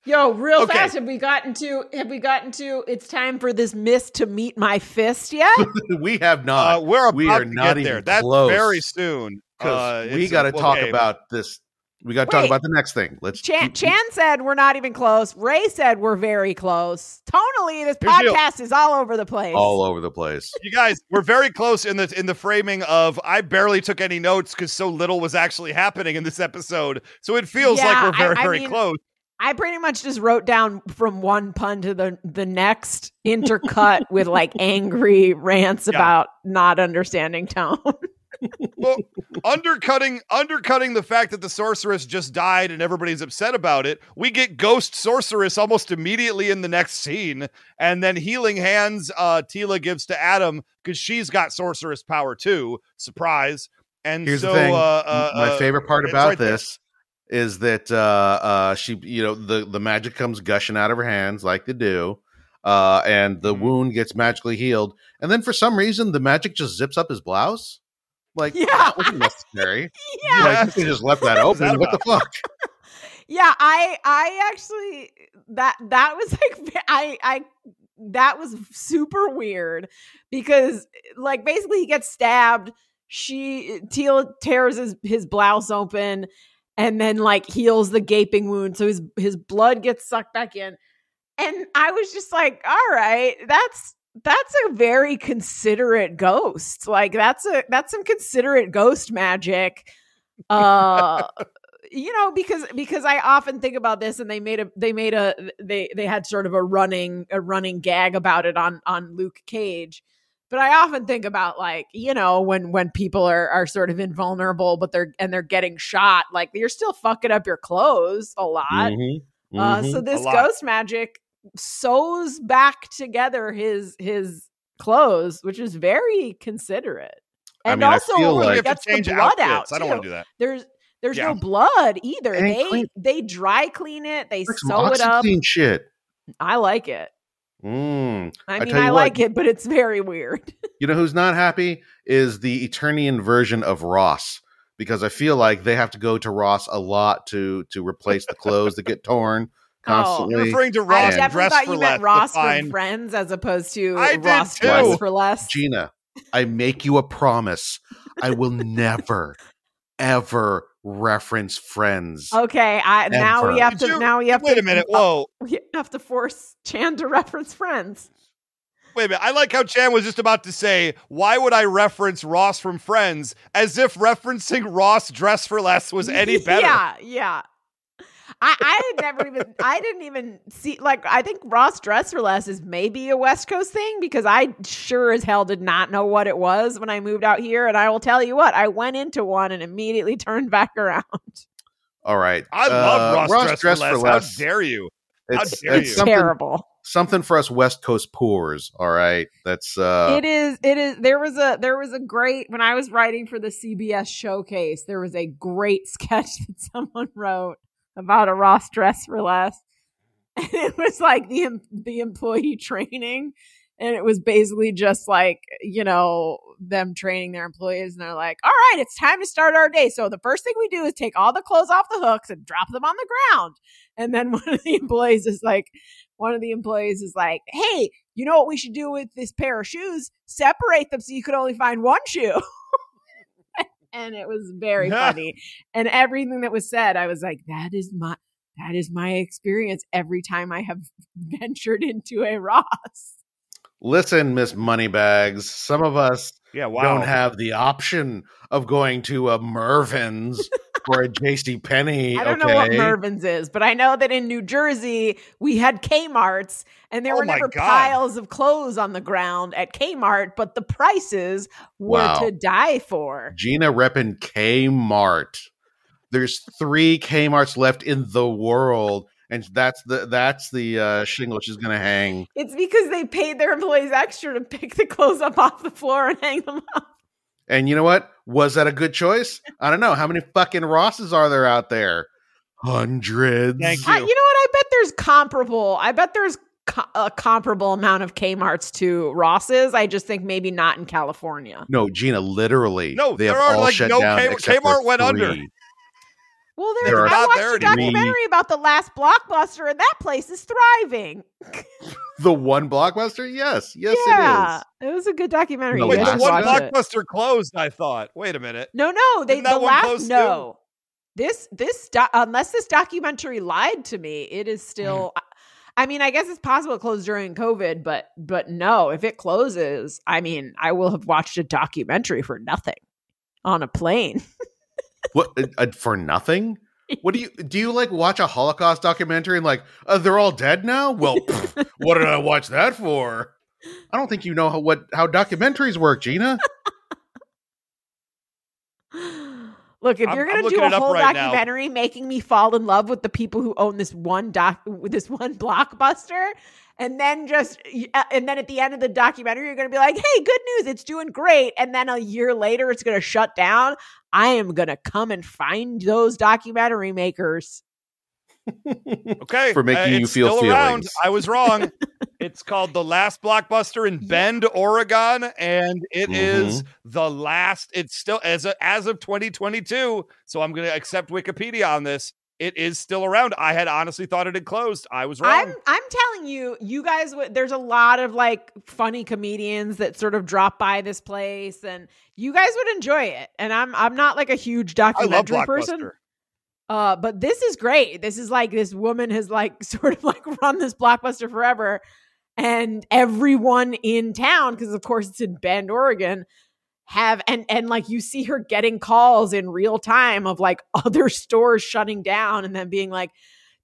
Yo, real Okay. fast, have we gotten to have we gotten to it's time for this mist to meet my fist yet? we have not. Uh, we're about we are to not get there. even That's close. very soon. 'Cause Uh, we got to talk okay. about this. We got to talk about the next thing. Let's. Chan, keep- Chan said we're not even close. Ray said we're very close. Tonally, this Here's the deal. podcast is all over the place. all over the place. You guys, we're very close in the in the framing of I barely took any notes because so little was actually happening in this episode. So it feels like we're very, I- I very mean, close. I pretty much just wrote down from one pun to the the next, intercut with like angry rants Yeah. about not understanding tone. Well, undercutting undercutting the fact that the sorceress just died and everybody's upset about it, we get ghost sorceress almost immediately in the next scene, and then healing hands uh Teela gives to Adam because she's got sorceress power too. Surprise. And Here's so the thing. uh, uh, My uh, favorite part about right this is that uh, uh, she, you know, the the magic comes gushing out of her hands like they do, uh, and the Mhm. wound gets magically healed. And then for some reason, the magic just zips up his blouse. Like, Yeah. that wasn't necessary. yeah. Like, you just left that What that open. What the fuck? Yeah, I I actually that that was like I I that was super weird because like basically he gets stabbed. She uh, Teela tears his his blouse open and then like heals the gaping wound, so his his blood gets sucked back in. And I was just like, all right, that's that's a very considerate ghost. Like that's a that's some considerate ghost magic. Uh you know because because i often think about this and they made a they made a they they had sort of a running a running gag about it on on luke cage but i often think about like you know when when people are are sort of invulnerable but they're and they're getting shot like you're still fucking up your clothes a lot Mhm, uh mhm. so this ghost magic sews back together his his clothes which is very considerate I and mean, I also feel like- the blood outfits. out I don't want to do that. there's there's Yeah. no blood either. And they clean- they dry clean it. They some sew it up. Shit. I like it. Mm. I I mean, I you like what. it, but it's very weird. You know who's not happy is the Eternian version of Ross because I feel like they have to go to Ross a lot to to replace the clothes that get torn Oh. You're constantly. referring to I Ross and definitely dress thought for you meant Ross from Friends as opposed to I did Ross too. dress for less. Gina, I make you a promise. I will never, ever reference Friends. Okay, I now we have Did to you- now we have Wait to a minute. Whoa. we have to force Chan to reference Friends. Wait a minute. I like how Chan was just about to say, why would I reference Ross from Friends as if referencing Ross dress for less was any better? Yeah, yeah. I, I had never even I didn't even see like I think Ross dress for less is maybe a West Coast thing because I sure as hell did not know what it was when I moved out here and I will tell you what I went into one and immediately turned back around. All right. I love Uh, Ross, dress, for less. How dare you? How dare it's you. something, Terrible. something for us West Coast poors. All right. That's uh it is it is there was a there was a great when I was writing for the CBS showcase there was a great sketch that someone wrote about a Ross dress for less and it was like the the employee training. And it was basically just like you know them training their employees. And they're like all right it's time to start our day. So the first thing we do is take all the clothes off the hooks and drop them on the ground. And then one of the employees is like one of the employees is like hey you know what we should do with this pair of shoes? Separate them so you could only find one shoe and it was very funny and everything that was said i was like that is my that is my experience every time i have ventured into a ross listen, Miss Moneybags. Some of us Yeah, wow. don't have the option of going to a Mervyn's or a JC Penney. I don't okay? know what Mervyn's is, but I know that in New Jersey we had Kmart's and there Oh were never God. piles of clothes on the ground at Kmart, but the prices were Wow. to die for. Gina repping Kmart. There's three Kmart's left in the world, and that's the that's the uh, shingle she's gonna hang. It's because they paid their employees extra to pick the clothes up off the floor and hang them up. And you know what? Was that a good choice? I don't know. How many fucking Rosses are there out there? Hundreds. Thank I- you. you know what? I bet there's comparable. I bet there's co- a comparable amount of Kmart's to Ross's. I just think maybe not in California. No, Gina, literally. No, they have are, all like, shut no down. Kmart- except for Kmart went under. Three. Well, There there's. are I not watched there a anymore. documentary about the last blockbuster, and that place is thriving. The one blockbuster? Yes, yes, yeah, it is. it was a good documentary. The Wait, the last one watch it. blockbuster closed. I thought. Wait a minute. No, no, they Didn't that the one last close too? no. This this do- unless this documentary lied to me, it is still. Mm. I mean, I guess it's possible it closed during COVID, but but no, if it closes, I mean, I will have watched a documentary for nothing on a plane. What uh, uh, for nothing? What do you do? You like watch a Holocaust documentary and like uh, they're all dead now? Well, pff, what did I watch that for? I don't think you know how what how documentaries work, Gina. Look, if I'm- you're gonna do a it whole right now. documentary making me fall in love with the people who own this one doc, this one blockbuster, and then just uh, and then at the end of the documentary, you're gonna be like, "Hey, good news, it's doing great," and then a year later, it's gonna shut down. I am gonna come and find those documentary makers. Okay, For making uh, you feel still around. feelings. I was wrong. it's called the last blockbuster in Bend, Oregon, and it is Mm-hmm. the last. It's still as a, as of 2022. So I'm going to accept Wikipedia on this. It is still around. I had honestly thought it had closed. I was wrong. I'm I'm telling you, you guys there's a lot of like funny comedians that sort of drop by this place and you guys would enjoy it. And I'm I'm not like a huge documentary person. Uh but this is great. This is like this woman has like sort of like run this blockbuster forever and everyone in town because of course it's in Bend, Oregon have and and like you see her getting calls in real time of like other stores shutting down and then being like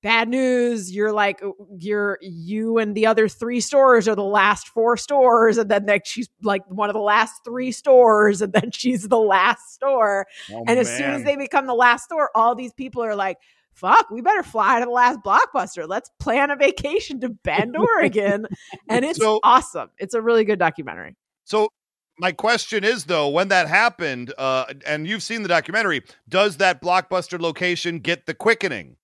bad news you're like uh, you're you and the other three stores are the last four stores and then like she's like one of the last three stores and then she's the last store. Oh, and as soon as they become the last store all these people are like fuck we better fly to the last blockbuster. Let's plan a vacation to bend oregon and it's So- awesome. It's a really good documentary. So my question is though, when that happened, uh, and you've seen the documentary, does that blockbuster location get the quickening?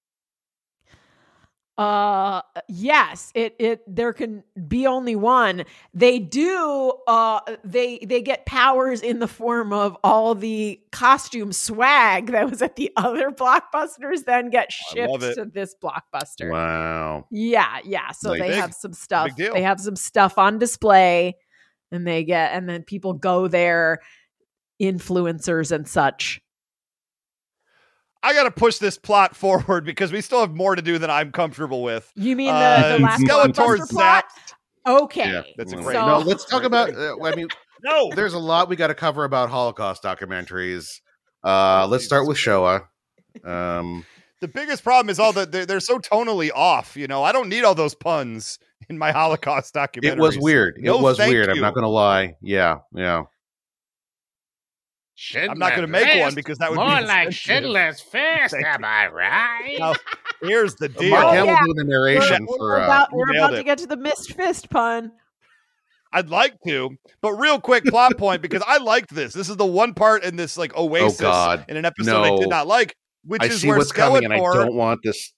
Uh yes, it it there can be only one. They do uh they they get powers in the form of all the costume swag that was at the other blockbusters then get I shipped to this blockbuster. Wow. Yeah, yeah. So Like- they Big- have some stuff. They have some stuff on display and they get and then people go there influencers and such. I got to push this plot forward because we still have more to do than I'm comfortable with. You mean the, Uh, the last Skeletor blockbuster plot? Okay. Yeah, That's a great- So- no. Let's talk about. Uh, I mean, No, there's a lot we got to cover about Holocaust documentaries. Uh, let's start with Shoah. Um, the biggest problem is all that they're, they're so tonally off. You know, I don't need all those puns in my Holocaust documentary. it was weird. No, it was thank weird. I'm not going to lie. Yeah, yeah. I'm not going to make one because that would be More be like insensitive. Schindler's Fist, am I right? Now, here's the deal. Mark Oh, Hamill yeah. doing the narration We're, for. we're Uh, about, you we're about to get to the mist fist pun. I'd like to, but real quick plot point because I liked this. This is the one part in this like oasis Oh, God. in an episode I did not like, which I is see where what's coming, and I don't want this.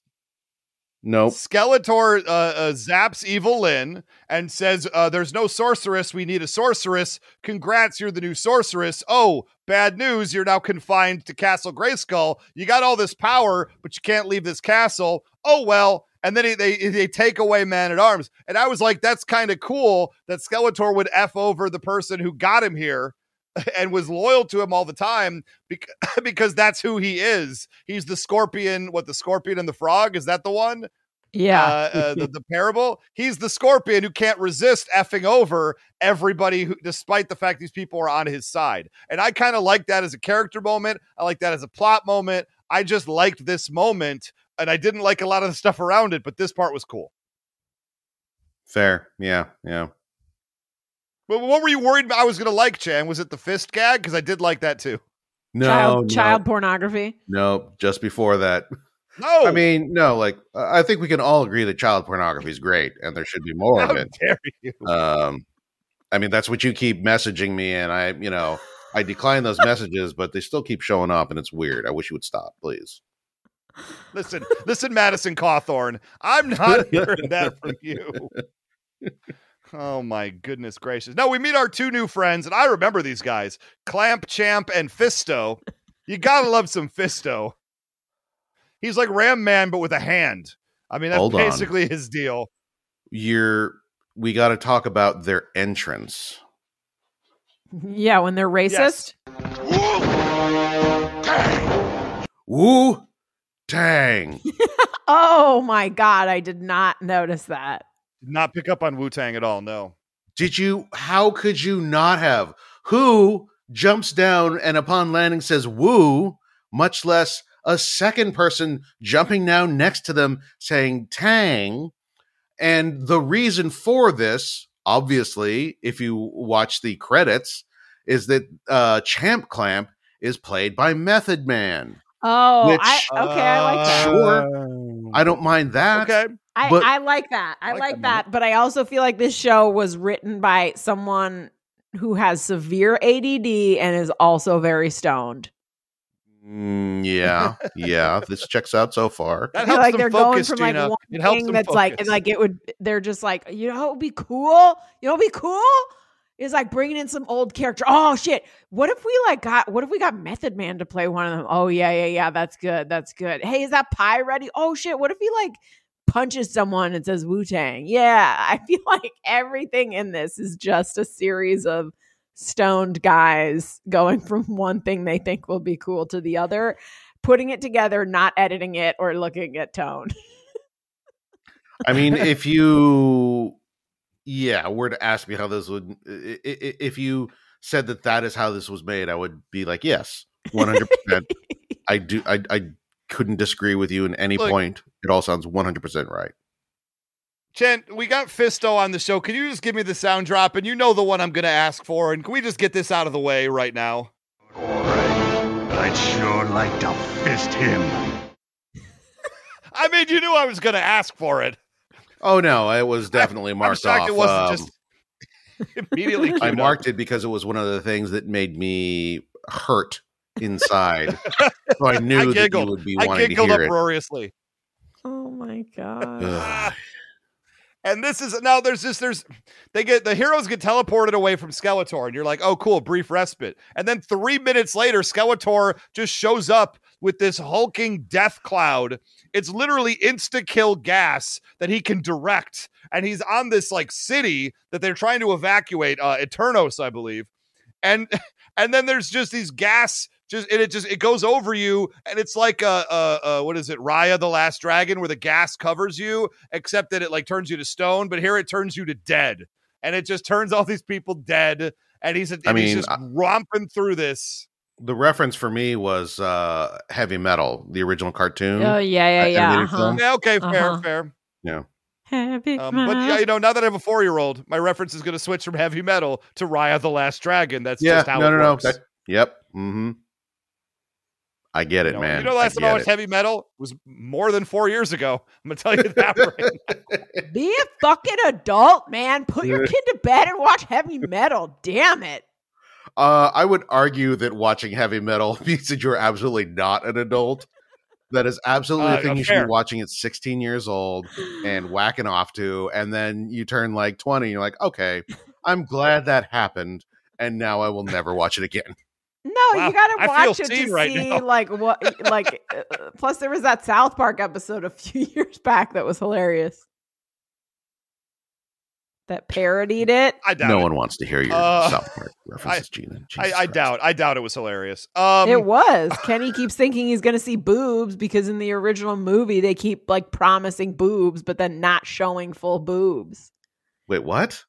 Nope. Skeletor uh, uh, zaps Evil Lyn and says, uh, "There's no sorceress. We need a sorceress. Congrats, you're the new sorceress. Oh, bad news. You're now confined to Castle Grayskull. You got all this power, but you can't leave this castle. Oh well." And then he, they they take away Man at Arms, and I was like, "That's kind of cool that Skeletor would f over the person who got him here." And was loyal to him all the time bec- because that's who he is. He's the scorpion. What the scorpion and the frog is that the one? Yeah. uh, uh, the, the parable. He's the scorpion who can't resist effing over everybody, who, despite the fact these people are on his side. And I kind of like that as a character moment. I like that as a plot moment. I just liked this moment, and I didn't like a lot of the stuff around it, but this part was cool. Fair. Yeah. Yeah. But what were you worried about? I was going to like Chan. Was it the fist gag? Because I did like that too. No. child, no, child pornography. No. Just before that. No, I mean, no. Like, I think we can all agree that child pornography is great, and there should be more how of it. dare you? Um, I mean, that's what you keep messaging me, and I, you know, I decline those messages, but they still keep showing up, and it's weird. I wish you would stop, please. Listen, listen, Madison Cawthorn. I'm not hearing that from you. Oh my goodness gracious. No, we meet our two new friends, and I remember these guys Clamp, Champ, and Fisto. You gotta love some Fisto. He's like Ram Man, but with a hand. I mean, that's Hold on. basically his deal. You're. We got to talk about their entrance. Yeah, when they're racist. Woo, tang. Oh my god, I did not notice that. Did not pick up on Wu Tang at all. No. Did you? How could you not have? Who jumps down and upon landing says "woo"? Much less a second person jumping down next to them saying "tang." And the reason for this, obviously, if you watch the credits, is that uh, Champ Clamp is played by Method Man. Oh, Which- I okay, I like that. Sure, I don't mind that. Okay. I, But- I like that. I like like, that that, but I also feel like this show was written by someone who has severe ADD and is also very stoned. Mm, yeah, yeah. This checks out so far. That I feel helps like them they're focus, going from like one It thing them that's like focus. like it would they're just like, you know, it would be cool. You know, it'd be cool. Is like bringing in some old character. Oh shit! What if we like got? What if we got Method Man to play one of them? Oh yeah, yeah, yeah. That's good. That's good. Hey, is that pie ready? Oh shit! What if he like punches someone and says Wu Tang? Yeah, I feel like everything in this is just a series of stoned guys going from one thing they think will be cool to the other, putting it together, not editing it or looking at tone. I mean, if you, yeah, were to ask me how this would, if you said that that is how this was made, I would be like, yes, one hundred percent. I do. I I couldn't disagree with you in any Look- point. It all sounds one hundred percent right. Chen, we got Fisto on the show. Can you just give me the sound drop? And you know the one I'm going to ask for. And can we just get this out of the way right now? All right. I'd sure like to fist him. I mean, you knew I was going to ask for it. Oh no, it was definitely I'm marked shocked off. it wasn't Um, just immediately. I queued up. marked it because it was one of the things that made me hurt inside. so I knew I that you would be I wanting to giggled hear it. uproariously. Oh my god. And this is now there's just there's they get the heroes get teleported away from Skeletor, and you're like, oh cool, brief respite. And then three minutes later, Skeletor just shows up with this hulking death cloud. It's literally insta kill gas that he can direct, and he's on this like city that they're trying to evacuate, uh, Eternos, I believe. And and then there's just these gas just and it just it goes over you and it's like a, a, a what is it raya the last dragon where the gas covers you except that it like turns you to stone but here it turns you to dead and it just turns all these people dead and he's and I he's just I- romping through this The reference for me was uh, Heavy Metal, the original cartoon. Oh yeah, yeah, uh, yeah. Uh-huh. yeah okay fair Uh-huh. fair Yeah. Heavy um, but yeah you know now that i have a four-year-old my reference is going to switch from heavy metal to raya the last dragon that's Yeah. just how No, it no, no. That, yep. Mm-hmm. I get it, you know, man. you know last I time I get watched heavy metal was more than four years ago i'm gonna tell you that right Be a fucking adult, man. Put your kid to bed and watch heavy metal. Damn it. Uh, I would argue that watching heavy metal means that you're absolutely not an adult. That is absolutely Uh, the thing you should be watching at 16 years old and whacking off to, and then you turn like 20, and you're like, okay, I'm glad that happened, and now I will never watch it again. No, Wow, you gotta watch it seen to right see now. like what like uh, plus there was that South Park episode a few years back that was hilarious. that parodied it. I doubt no it. one wants to hear your Uh, South Park references, Gina. I, Jesus I doubt. I doubt it was hilarious. Um, it was. Kenny keeps thinking he's going to see boobs because in the original movie they keep like promising boobs, but then not showing full boobs. Wait, what?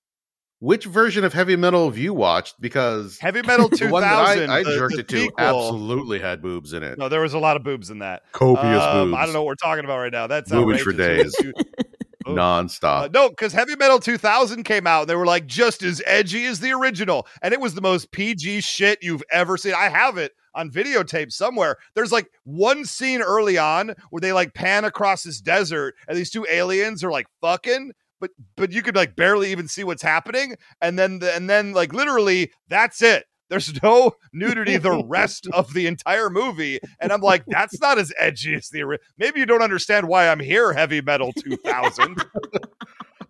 Which version of heavy metal have you watched? Because Heavy Metal the 2000, I, I the- jerked the it to sequel- absolutely had boobs in it. No, there was a lot of boobs in that. Copious Um, boobs. I don't know what we're talking about right now. That's Boobage for days. Nonstop. Uh, no, because Heavy Metal 2000 came out and they were like just as edgy as the original. And it was the most PG shit you've ever seen. I have it on videotape somewhere. There's like one scene early on where they like pan across this desert and these two aliens are like fucking. But but you could like barely even see what's happening, and then the, and then like literally that's it. There's no nudity the rest of the entire movie, and I'm like, that's not as edgy as the original. Maybe you don't understand why I'm here, Heavy Metal 2000.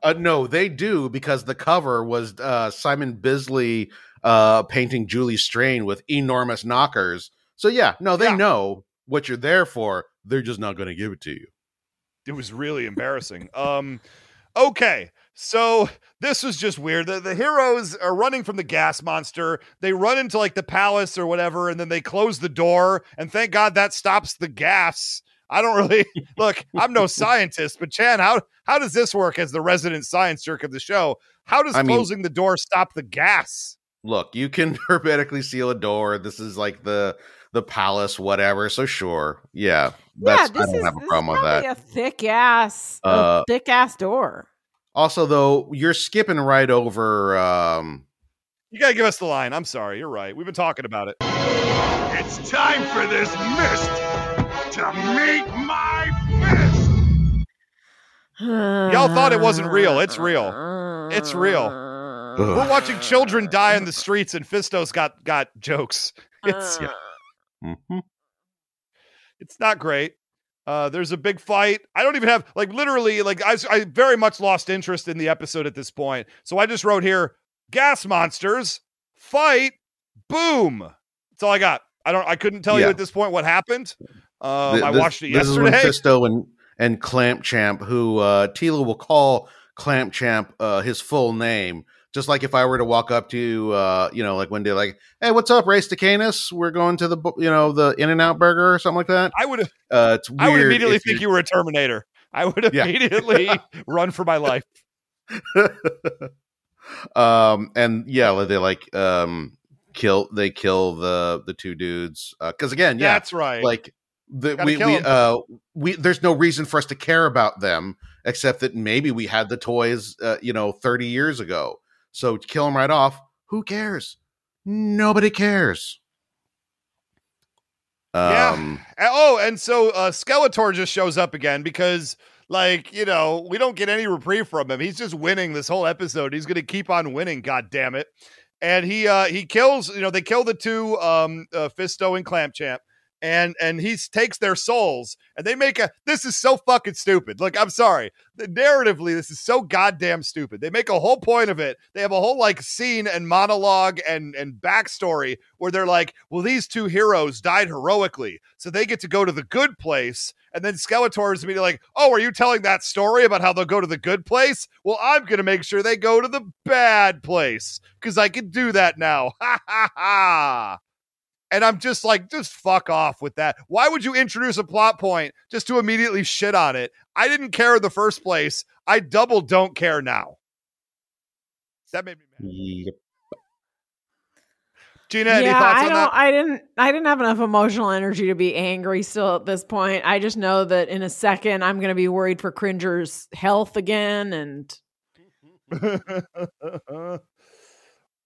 Uh, no, they do because the cover was uh, Simon Bisley uh, painting Julie Strain with enormous knockers. So yeah, no, they Yeah. know what you're there for. They're just not going to give it to you. it was really embarrassing. Um, okay, so this was just weird. The, the heroes are running from the gas monster. They run into like the palace or whatever, and then they close the door. And thank God that stops the gas. I don't really look. I'm no scientist, but Chan, how how does this work as the resident science jerk of the show? How does I mean- closing the door stop the gas? Look, you can hermetically seal a door. This is like the the palace, whatever. So sure, yeah, that's, yeah, this I don't is, have a problem with probably that. a thick ass, Uh, a thick ass door. Also, though, you're skipping right over. Um, You gotta give us the line. I'm sorry, you're right. We've been talking about it. It's time for this mist to meet my fist. Y'all thought it wasn't real. It's real. It's real. We're watching children die in the streets, and Fistos got got jokes. It's mhm. it's not great. Uh, there's a big fight. I don't even have like literally like I, I very much lost interest in the episode at this point. So I just wrote here gas monsters fight boom. That's all I got. I don't. I couldn't tell you at this point what happened. Um, I this- watched it This is when yesterday. Fisto and and Clamp Champ, who uh, Teela will call Clamp Champ uh, his full name. Just like if I were to walk up to, uh, you know, like one day, like, "Hey, what's up, Race to Canis? We're going to the, you know, the In and Out Burger or something like that." I would Uh, it's weird. I would immediately think you were a Terminator. I would Yeah. immediately run for my life. um and yeah they like um kill they kill the the two dudes because again yeah That's right. like the, we kill uh we there's no reason for us to care about them except that maybe we had the toys uh, you know 30 years ago so kill him right off who cares nobody cares um yeah. Oh, and so uh, Skeletor just shows up again because, like, you know, we don't get any reprieve from him. He's just winning this whole episode. He's going to keep on winning. God damn it! And he uh, he kills. You know, they kill the two um, uh, Fisto and Clamp Champ. And and he takes their souls and they make a this is so fucking stupid. Look, I'm sorry. Narratively, this is so goddamn stupid. They make a whole point of it. They have a whole like scene and monologue and and backstory where they're like, well, these two heroes died heroically, so they get to go to the good place. And then Skeletor is immediately like, oh, are you telling that story about how they'll go to the good place? Well, I'm gonna make sure they go to the bad place because I can do that now. Ha ha ha. And I'm just like, just fuck off with that. Why would you introduce a plot point just to immediately shit on it? I didn't care in the first place. I double don't care now. That made me mad. yep. Gina, any yeah, thoughts I on don't. that? I didn't. I didn't have enough emotional energy to be angry still at this point. I just know that in a second I'm going to be worried for Cringer's health again, and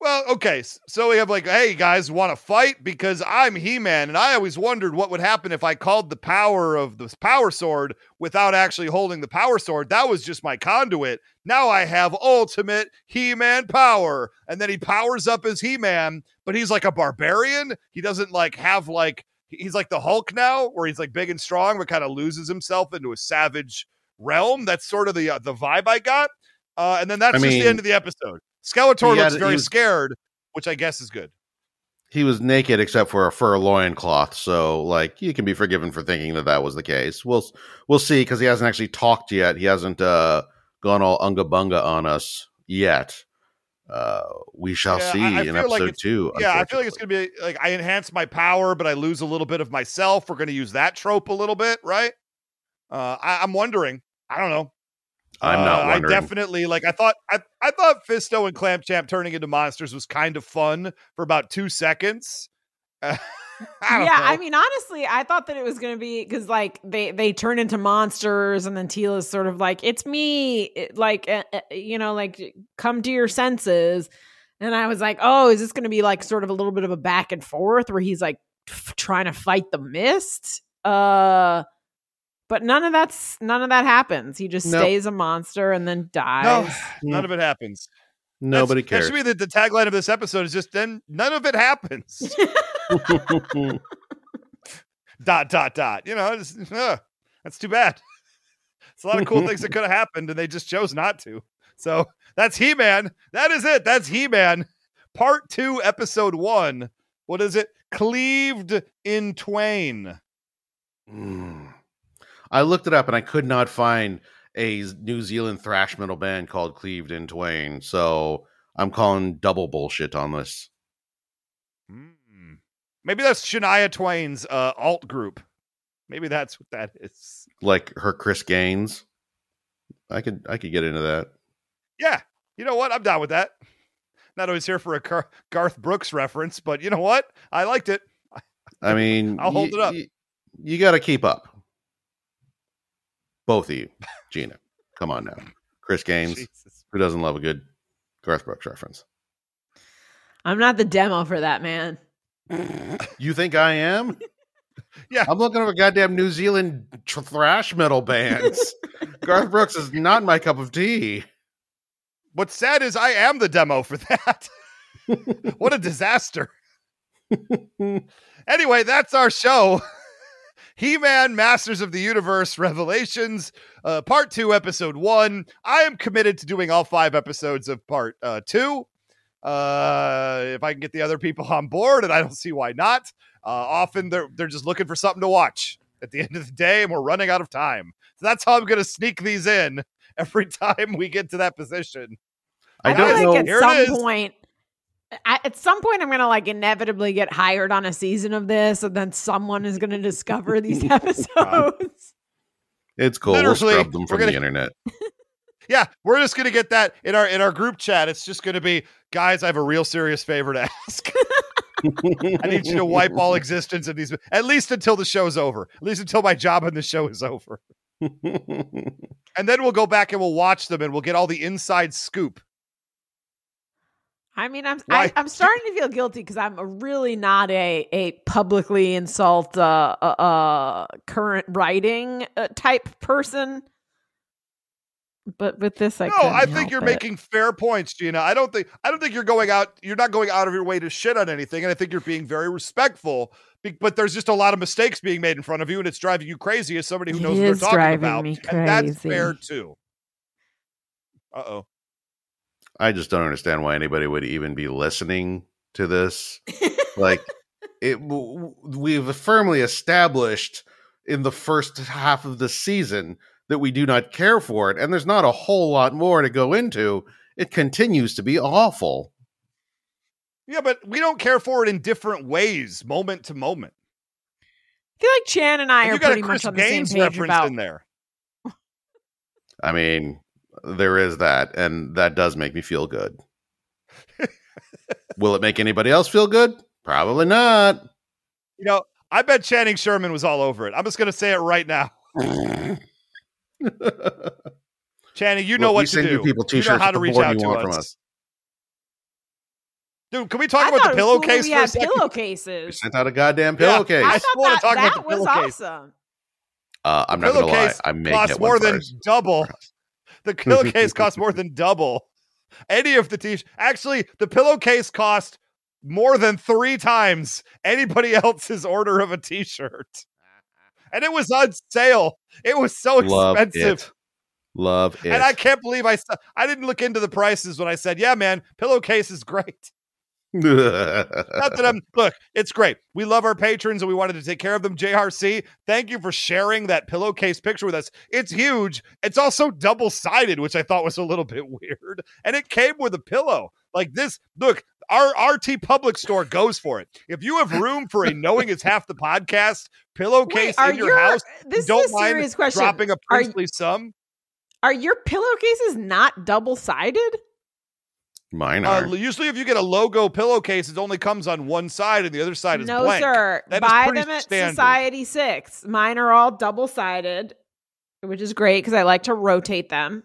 well, okay. So we have like, hey guys, want to fight? Because I'm He-Man, and I always wondered what would happen if I called the power of the power sword without actually holding the power sword. That was just my conduit. Now I have ultimate He-Man power, and then he powers up as He-Man, but he's like a barbarian. He doesn't like have like he's like the Hulk now, where he's like big and strong, but kind of loses himself into a savage realm. That's sort of the uh, the vibe I got. Uh, and then that's I just mean, the end of the episode. Skeletor he looks very was- scared, which I guess is good. he was naked except for a fur loincloth so like you can be forgiven for thinking that that was the case we'll we'll see because he hasn't actually talked yet he hasn't uh gone all unga bunga on us yet. Uh, we shall Yeah, see I- I in like episode it's- two. Yeah, I feel like it's going to be like I enhance my power, but I lose a little bit of myself. We're going to use that trope a little bit, right? Uh, I, I'm wondering. I don't know. I'm not Uh. I definitely like. I thought. I, I thought Fisto and Clamp Champ turning into monsters was kind of fun for about two seconds. Uh, I yeah, know. I mean, honestly, I thought that it was going to be because like they they turn into monsters, and then Teela's sort of like, "It's me," it- like uh, uh, you know, like come to your senses. And I was like, "Oh, is this going to be like sort of a little bit of a back and forth where he's like f- trying to fight the mist?" Uh, but none of that's none of that happens. He just Nope. stays a monster and then no, dies. none of it happens. Nobody That's- cares. That should be the, the tagline of this episode. Is just then none of it happens. dot dot dot. You know, it's, uh, that's too bad. It's a lot of cool things that could have happened, and they just chose not to. So that's He Man. That is it. That's He Man. Part two, episode one. What is it? Cleaved in twain. Mm. I looked it up and I could not find a New Zealand thrash metal band called Cleaved in Twain. So I'm calling double bullshit on this. Hmm. Maybe that's Shania Twain's uh, alt group. Maybe that's what that is. Like her Chris Gaines. I could I could get into that. Yeah, you know what? I'm down with that. Not always here for a Gar- Garth Brooks reference, but you know what? I liked it. I mean, I'll hold y- it up. y- you got to keep up. Both of you, Gina. Come on now, Chris Gaines. Jesus. Who doesn't love a good Garth Brooks reference? I'm not the demo for that man. You think I am? Yeah. I'm looking for goddamn New Zealand thrash metal bands. Garth Brooks is not my cup of tea. What's sad is I am the demo for that. what a disaster. anyway, that's our show. He Man, Masters of the Universe Revelations, uh, Part 2, Episode 1. I am committed to doing all five episodes of Part uh, 2. Uh, if I can get the other people on board, and I don't see why not. Uh, often they're, they're just looking for something to watch at the end of the day, and we're running out of time. So that's how I'm going to sneak these in every time we get to that position. I I don't like know. at Here it some point, I, at some point, I'm gonna like inevitably get hired on a season of this, and then someone is gonna discover these oh, episodes. It's cool. We'll Literally, scrub them from gonna- the internet. Yeah, we're just gonna get that in our in our group chat. It's just gonna be, guys. I have a real serious favor to ask. I need you to wipe all existence of these, at least until the show's over. At least until my job on the show is over, and then we'll go back and we'll watch them and we'll get all the inside scoop. I mean, I'm Why? I, I'm starting to feel guilty because I'm really not a a publicly insult uh, uh, uh current writing uh, type person. But with this, I no, I think you're it. making fair points, Gina. I don't think I don't think you're going out. You're not going out of your way to shit on anything, and I think you're being very respectful. But there's just a lot of mistakes being made in front of you, and it's driving you crazy as somebody who knows what they're talking about. me And that's fair too. Uh oh. I just don't understand why anybody would even be listening to this. like it w- w- we've firmly established in the first half of the season that we do not care for it and there's not a whole lot more to go into. It continues to be awful. Yeah, but we don't care for it in different ways, moment to moment. I feel like Chan and I And are you got a pretty Chris much on the same page about. in there. I mean, there is that and that does make me feel good. Will it make anybody else feel good? Probably not. You know, I bet Channing Sherman was all over it. I'm just going to say it right now. Channing, you know Look, we what to send do. you people you know t-shirts how to reach out you to want us. from us. Dude, can we talk I about the it was cool we for a had second? We pillowcases. sent out a goddamn Yeah, pillowcase. I I thought wanna that, about that the was pillowcase. awesome. Uh, I'm The not gonna lie. pillowcase I may costs get more one than first. double. The pillowcase cost more than double any of the t Actually, the pillowcase cost more than three times anybody else's order of a t-shirt. And it was on sale. It was so Love expensive. it. Love it. And I can't believe I st- I didn't look into the prices when I said, "Yeah, man, pillowcase is great." Not that I'm look, it's great. We love our patrons and we wanted to take care of them. JRC, thank you for sharing that pillowcase picture with us. It's huge. It's also double-sided, which I thought was a little bit weird. And it came with a pillow. Like this, look, our RT Public store goes for it. If you have room for a knowing it's half the podcast pillowcase Wait, in your your- house, this is don't a mind serious question. dropping a Are- princely sum. Are your pillowcases not double sided? Mine Uh, are. usually, if you get a logo pillowcase, it only comes on one side and the other side is No, blank. sir. That is Buy pretty them at standard. Society Six. Mine are all double sided, which is great because I like to rotate them.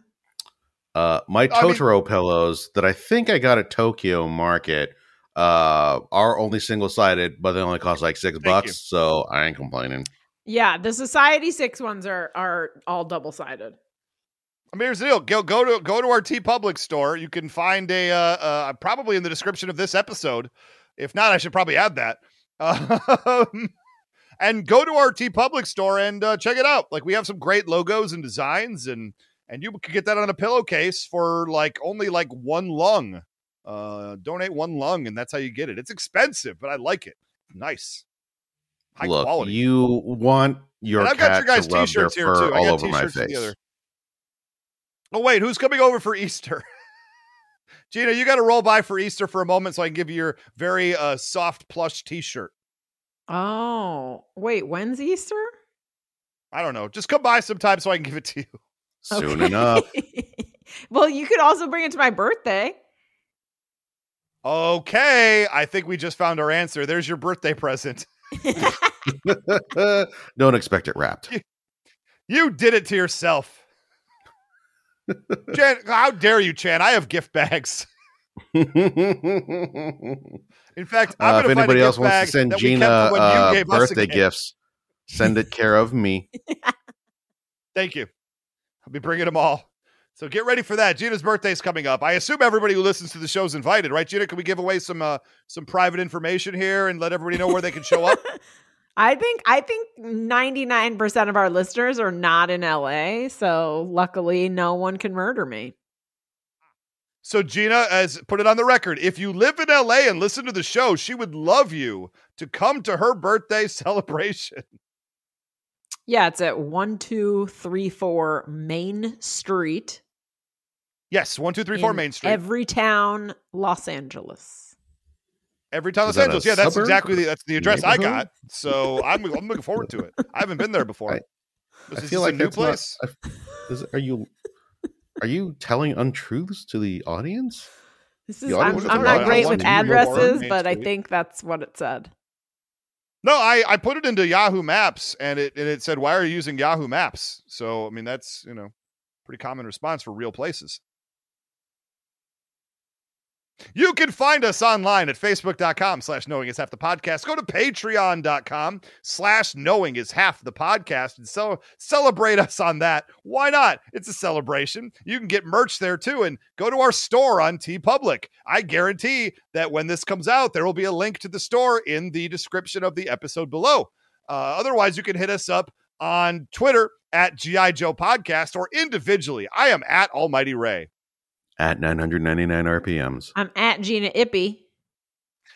Uh, my I mean- Totoro pillows that I think I got at Tokyo Market uh, are only single sided, but they only cost like six bucks. you. So I ain't complaining. Yeah, the Society Six ones are are all double sided. I mean, here's the deal: go go to go to our TeePublic store. You can find a uh, uh, probably in the description of this episode. If not, I should probably add that. Um, and go to our TeePublic store and uh, check it out. Like we have some great logos and designs, and and you can get that on a pillowcase for like only like one lung. Uh, donate one lung, and that's how you get it. It's expensive, but I like it. Nice, high Look, quality. you want your and I've got your guys' to rub their t-shirts here too. I all got over my t-shirts face. together. Oh wait, who's coming over for Easter? Gina, you got to roll by for Easter for a moment so I can give you your very uh, soft plush T-shirt. Oh, wait, when's Easter? I don't know. Just come by sometime so I can give it to you. Soon Okay. enough. well, you could also bring it to my birthday. Okay, I think we just found our answer. There's your birthday present. Don't expect it wrapped. You did it to yourself. Chan, how dare you, Chan? I have gift bags. In fact, I'm Uh, if gonna find a anybody else gift wants to send that we kept Gina from when you uh, gave us a birthday gifts, send it care of me. Thank you. I'll be bringing them all. So get ready for that. Gina's birthday is coming up. I assume everybody who listens to the show is invited, right? Gina, can we give away some uh, some private information here and let everybody know where they can show up? I think I think 99% of our listeners are not in LA, so luckily no one can murder me. So Gina has put it on the record. If you live in LA and listen to the show, she would love you to come to her birthday celebration. Yeah, it's at 1234 Main Street. Yes, one two three four Main Street. Every, town, Los Angeles. Town time Los Angeles. Yeah, that's suburb? exactly the, that's the address I got. So I'm I'm looking forward to it. I haven't been there before. I- Was I this feel a new that's not- place. Is- are you are you telling untruths to the audience? This The is audience I'm, I'm not great to with do your work, addresses, but I think that's what it said. No, I, I put it into Yahoo Maps and it and it said, "Why are you using Yahoo Maps?" So I mean, that's you know, pretty common response for real places. You can find us online at facebook.com slash knowing is half the podcast. Go to patreon.com slash knowing is half the podcast and so celebrate us on that. Why not? It's a celebration. You can get merch there too and go to our store on TeePublic. I guarantee that when this comes out, there will be a link to the store in the description of the episode below. Uh, otherwise, you can hit us up on Twitter at GI Joe Podcast or individually. I am at Almighty Ray. At 999 RPMs. I'm at Gina Ippy.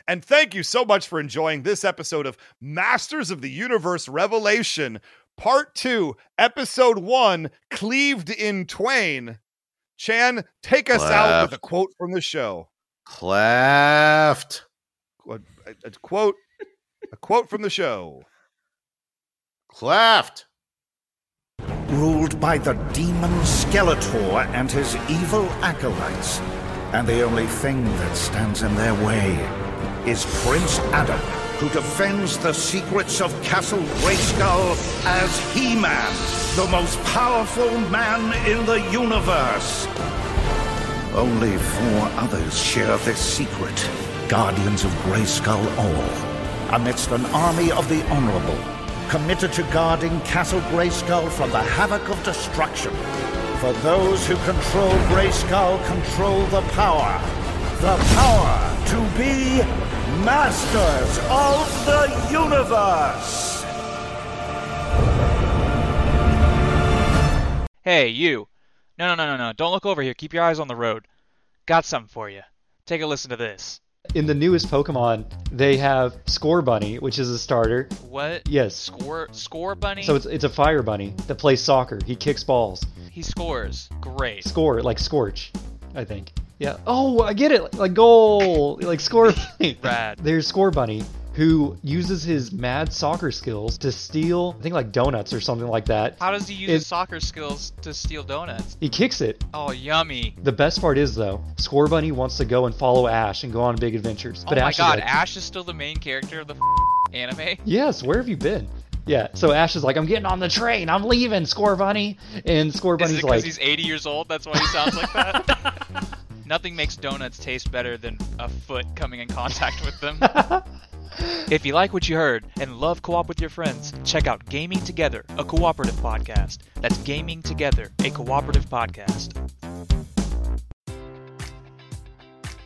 And thank you so much for enjoying this episode of Masters of the Universe Revelation, Part 2, Episode 1, Cleaved in Twain. Chan, take us out with a quote from the show. Cleft. A, a- a quote, a quote from the show. Cleft. Ruled by the demon Skeletor and his evil acolytes. And the only thing that stands in their way is Prince Adam, who defends the secrets of Castle Grayskull as He-Man, the most powerful man in the universe. Only four others share this secret, guardians of Grayskull all, amidst an army of the honorable, committed to guarding Castle Grayskull from the havoc of destruction. For those who control Grayskull control the power. The power to be masters of the universe. Hey, you. No, no, no, no, no. Don't look over here. Keep your eyes on the road. Got something for you. Take a listen to this. In the newest Pokemon, they have Scorbunny, which is a starter. What? Yes. Score score bunny. So it's it's a fire bunny that plays soccer. He kicks balls. he scores. Great. Score like Scorch, I think. Yeah. Oh, I get it. Like goal, like Score Bunny. Rad. There's Scorbunny who uses his mad soccer skills to steal, I think like donuts or something like that. How does he use It- his soccer skills to steal donuts? He kicks it. Oh, yummy. The best part is though, Scorbunny wants to go and follow Ash and go on big adventures. oh my Ash god, like, Ash is still the main character of the anime? Yes, where have you been? Yeah, so Ash is like, I'm getting on the train, I'm leaving, Scorbunny. And Scorbunny's Is it because he's 80 years old? That's why he sounds like that? Nothing makes donuts taste better than a foot coming in contact with them. if you like what you heard and love co op with your friends, check out Gaming Together, a cooperative podcast. That's Gaming Together, a cooperative podcast.